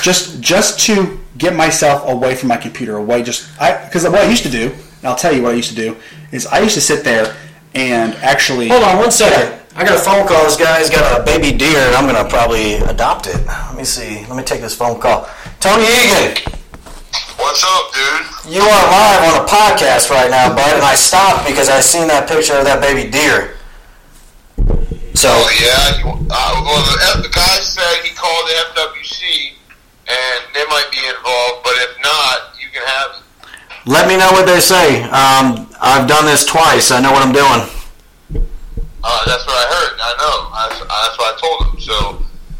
S2: Just just to get myself away from my computer, away. Just I because what I used to do, and I'll tell you what I used to do is I used to sit there and actually.
S1: Hold on one second. I got a phone call. This guy's got a baby deer, and I'm gonna probably adopt it. Let me see. Let me take this phone call. Tony Egan,
S3: What's up, dude?
S1: you are live on a podcast right now, bud, and I stopped because I seen that picture of that baby deer. So
S3: Oh yeah. You, uh, well, the, F- the guy said he called the FWC, and they might be involved. But if not, you can have it.
S1: let me know what they say. Um, I've done this twice. I know what I'm doing.
S3: Uh, that's what I heard. I know. That's, that's what I told them. So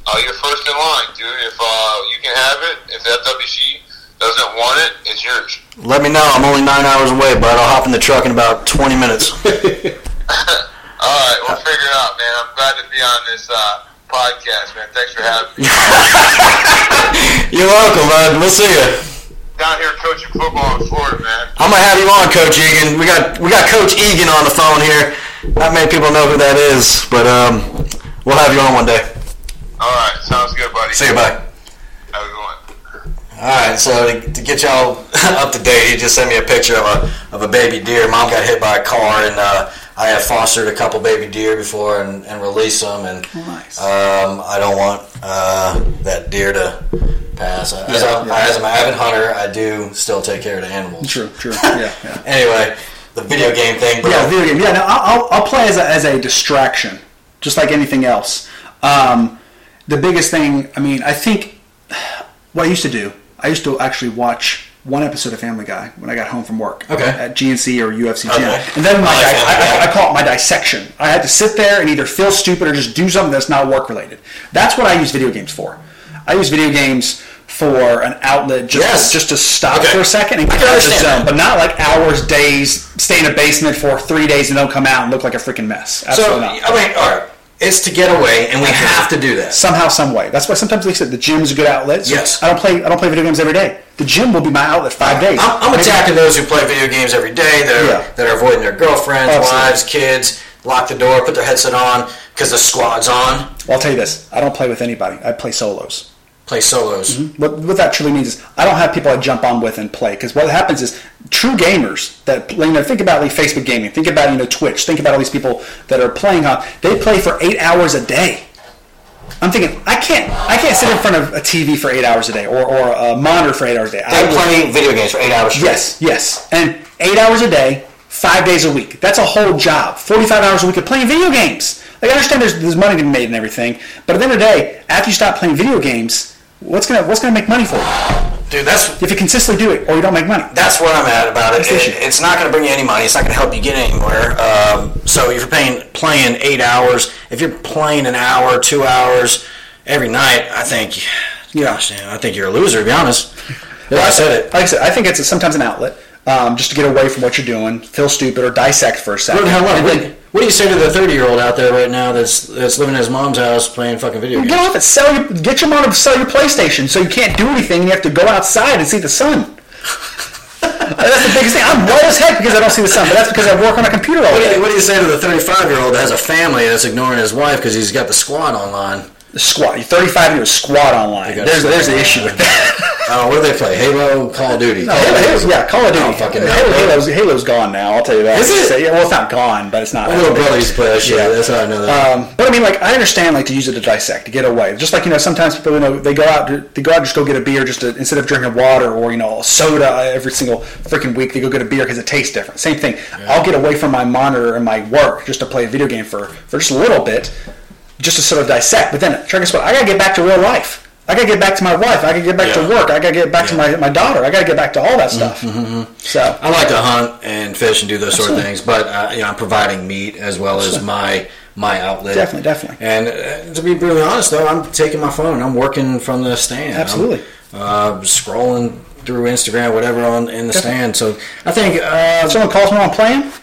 S3: uh, you're first in line, dude. If uh, you can have it, if FWC doesn't want it, it's yours.
S1: Let me know. I'm only nine hours away, bud. I'll hop in the truck in about 20 minutes.
S3: All right, we'll figure it out, man. I'm glad to be on this uh, podcast, man. Thanks for having me.
S1: You're welcome, bud. We'll see you.
S3: Down here coaching football in Florida, man.
S1: I'm gonna have you on, Coach Egan. We got we got Coach Egan on the phone here. Not many people know who that is, but um, we'll have you on one day.
S3: All right, sounds good, buddy.
S1: See you, bye.
S3: Have a good one.
S1: All right, so to, to get y'all up to date, he just sent me a picture of a of a baby deer. Mom got hit by a car, and uh, I have fostered a couple baby deer before and, and released them, and
S2: Nice.
S1: um, I don't want uh, that deer to pass. As, a,
S2: yeah.
S1: as an avid hunter, I do still take care of the animals.
S2: True, true. Yeah, yeah.
S1: Anyway, the video game thing, bro.
S2: Yeah, video game. Yeah, no, I'll, I'll- I'll play as a, as a distraction, just like anything else. Um, the biggest thing, I mean, I think what I used to do, I used to actually watch one episode of Family Guy when I got home from work
S1: Okay.
S2: at GNC or UFC gym, and then my
S1: I
S2: di- I, I, call it my dissection. I had to sit there and either feel stupid or just do something that's not work related. That's what I use video games for. I use video games for an outlet just
S1: Yes.
S2: just to stop
S1: Okay.
S2: for a second and get out of the zone, but not like hours, days, stay in a basement for three days and don't come out and look like a freaking mess.
S1: So
S2: Absolutely
S1: I mean, all right, it's to get away, and we have to do that.
S2: Somehow, some way. That's why sometimes they said the gym's a good outlet. So
S1: Yes.
S2: I don't play. I don't play video games every day. The gym will be my outlet five days.
S1: I'm, I'm attacking those who play video games every day that are,
S2: Yeah.
S1: that are avoiding their girlfriends,
S2: Absolutely.
S1: wives, kids, lock the door, put their headset on because the squad's on.
S2: Well, I'll tell you this. I don't play with anybody. I play solos.
S1: Play solos. Mm-hmm.
S2: What, what that truly means is I don't have people I jump on with and play because what happens is true gamers that you know think about like Facebook gaming, think about you know Twitch, think about all these people that are playing on. They play for eight hours a day. I'm thinking I can't I can't sit in front of a TV for eight hours a day or, or a monitor for eight hours a day. I
S1: They play video games for eight hours straight.
S2: Yes, yes. And eight hours a day, five days a week. That's a whole job. 45 hours a week of playing video games. Like, I understand there's, there's money to be made and everything, but at the end of the day, after you stop playing video games, what's gonna what's gonna make money for you?
S1: Dude, that's
S2: If you consistently do it or you don't make money.
S1: that's where I'm at about it. It- It's not going to bring you any money. It's not going to help you get anywhere. Um, so if you're paying playing eight hours, if you're playing an hour, two hours every night, I think, gosh, man, I think you're a loser. To be honest. Yeah, I said it.
S2: Like I said, I think it's sometimes an outlet um, just to get away from what you're doing, feel stupid, or dissect for a second.
S1: The hell, what,
S2: And
S1: what,
S2: then-
S1: what do you say to the 30 year old out there right now that's that's living in his mom's house playing fucking video games?
S2: Get off it. Sell your, get your mom to sell your PlayStation so you can't do anything and you have to go outside and see the sun. that's the biggest thing. I'm white as heck because I don't see the sun, but that's because I work on a computer all
S1: What do,
S2: day.
S1: you, what do you say to the 35 year old that has a family that's ignoring his wife because he's got the squad online?
S2: The squad. You're 35 and you're squat online.
S1: got
S2: There's, there's the issue with that.
S1: Oh, what do they play? Halo, Call of Duty.
S2: No, Halo, Halo's, yeah, Call of Duty.
S1: I fucking know.
S2: Halo, Halo's, Halo's gone now. I'll tell you that.
S1: Is it?
S2: So, yeah, well, it's not gone, but it's not.
S1: My little brother used to play that shit.
S2: Yeah.
S1: That's how I know that.
S2: Um, but I mean, like, I understand, like, to use it to dissect, to get away. Just like you know, sometimes people, you know, they go out, to, they go out and just go get a beer, just to, instead of drinking water or you know, soda every single freaking week, they go get a beer because it tastes different. Same thing. I'll get away from my monitor and my work just to play a video game for for just a little bit, just to sort of dissect. But then, guess what? I gotta get back to real life. I gotta get back to my wife. I gotta get back
S1: Yeah.
S2: to work. I gotta get back to my, my daughter. I gotta get back to all that stuff. So
S1: I like to hunt and fish and do those sort of things, but uh, you know, I'm providing meat as well as my my outlet.
S2: Definitely, definitely.
S1: And uh, to be brutally honest, though, I'm taking my phone. I'm working from the stand.
S2: Absolutely.
S1: uh, scrolling through Instagram, whatever, on in the stand. So I think uh,
S2: if someone calls me on I'm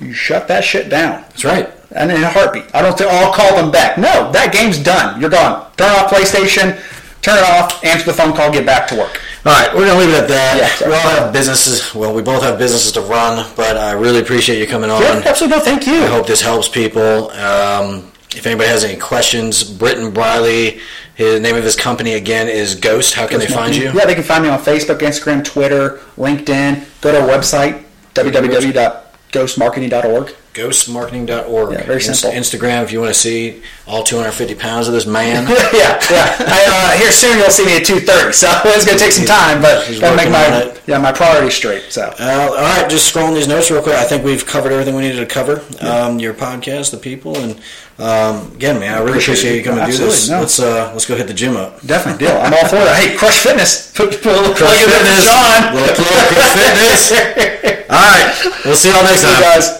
S2: you shut that shit down.
S1: that's right.
S2: And in a heartbeat. I don't think I'll call them back. No, that game's done. You're gone. Turn off PlayStation. Turn it off. Answer the phone call. Get back to work.
S1: All right, we're gonna leave it at that.
S2: Yeah,
S1: we all have businesses. Well, we both have businesses to run, but I really appreciate you coming on.
S2: Yeah, absolutely. No, thank you.
S1: I hope this helps people. Um, if anybody has any questions, Britton Briley, his name of his company again is Ghost. How can they find you?
S2: Yeah, they can find me on Facebook, Instagram, Twitter, LinkedIn. Go to our website www.ghostmarketing.org.
S1: Ghostmarketing.org.
S2: Yeah, very
S1: Inst-
S2: simple.
S1: Instagram, if you want to see all 250 pounds of this man.
S2: yeah, yeah. I, uh, here soon you'll see me at two thirty. So it's gonna take some time, but
S1: He's
S2: gotta make my yeah my priorities straight. So
S1: Uh, all right, just scrolling these notes real quick. I think we've covered everything we needed to cover. Um, your podcast, the people, and um, again, man, I really
S2: Appreciate
S1: appreciate you coming to do this.
S2: no.
S1: Let's uh, let's go hit the gym up.
S2: definitely deal. I'm all for it. Hey, Crush Fitness. Put, put a little
S1: Crush
S2: plug in there for
S1: Fitness.
S2: John.
S1: Little plug, Crush Fitness. All right, we'll see y'all next time.
S2: guys.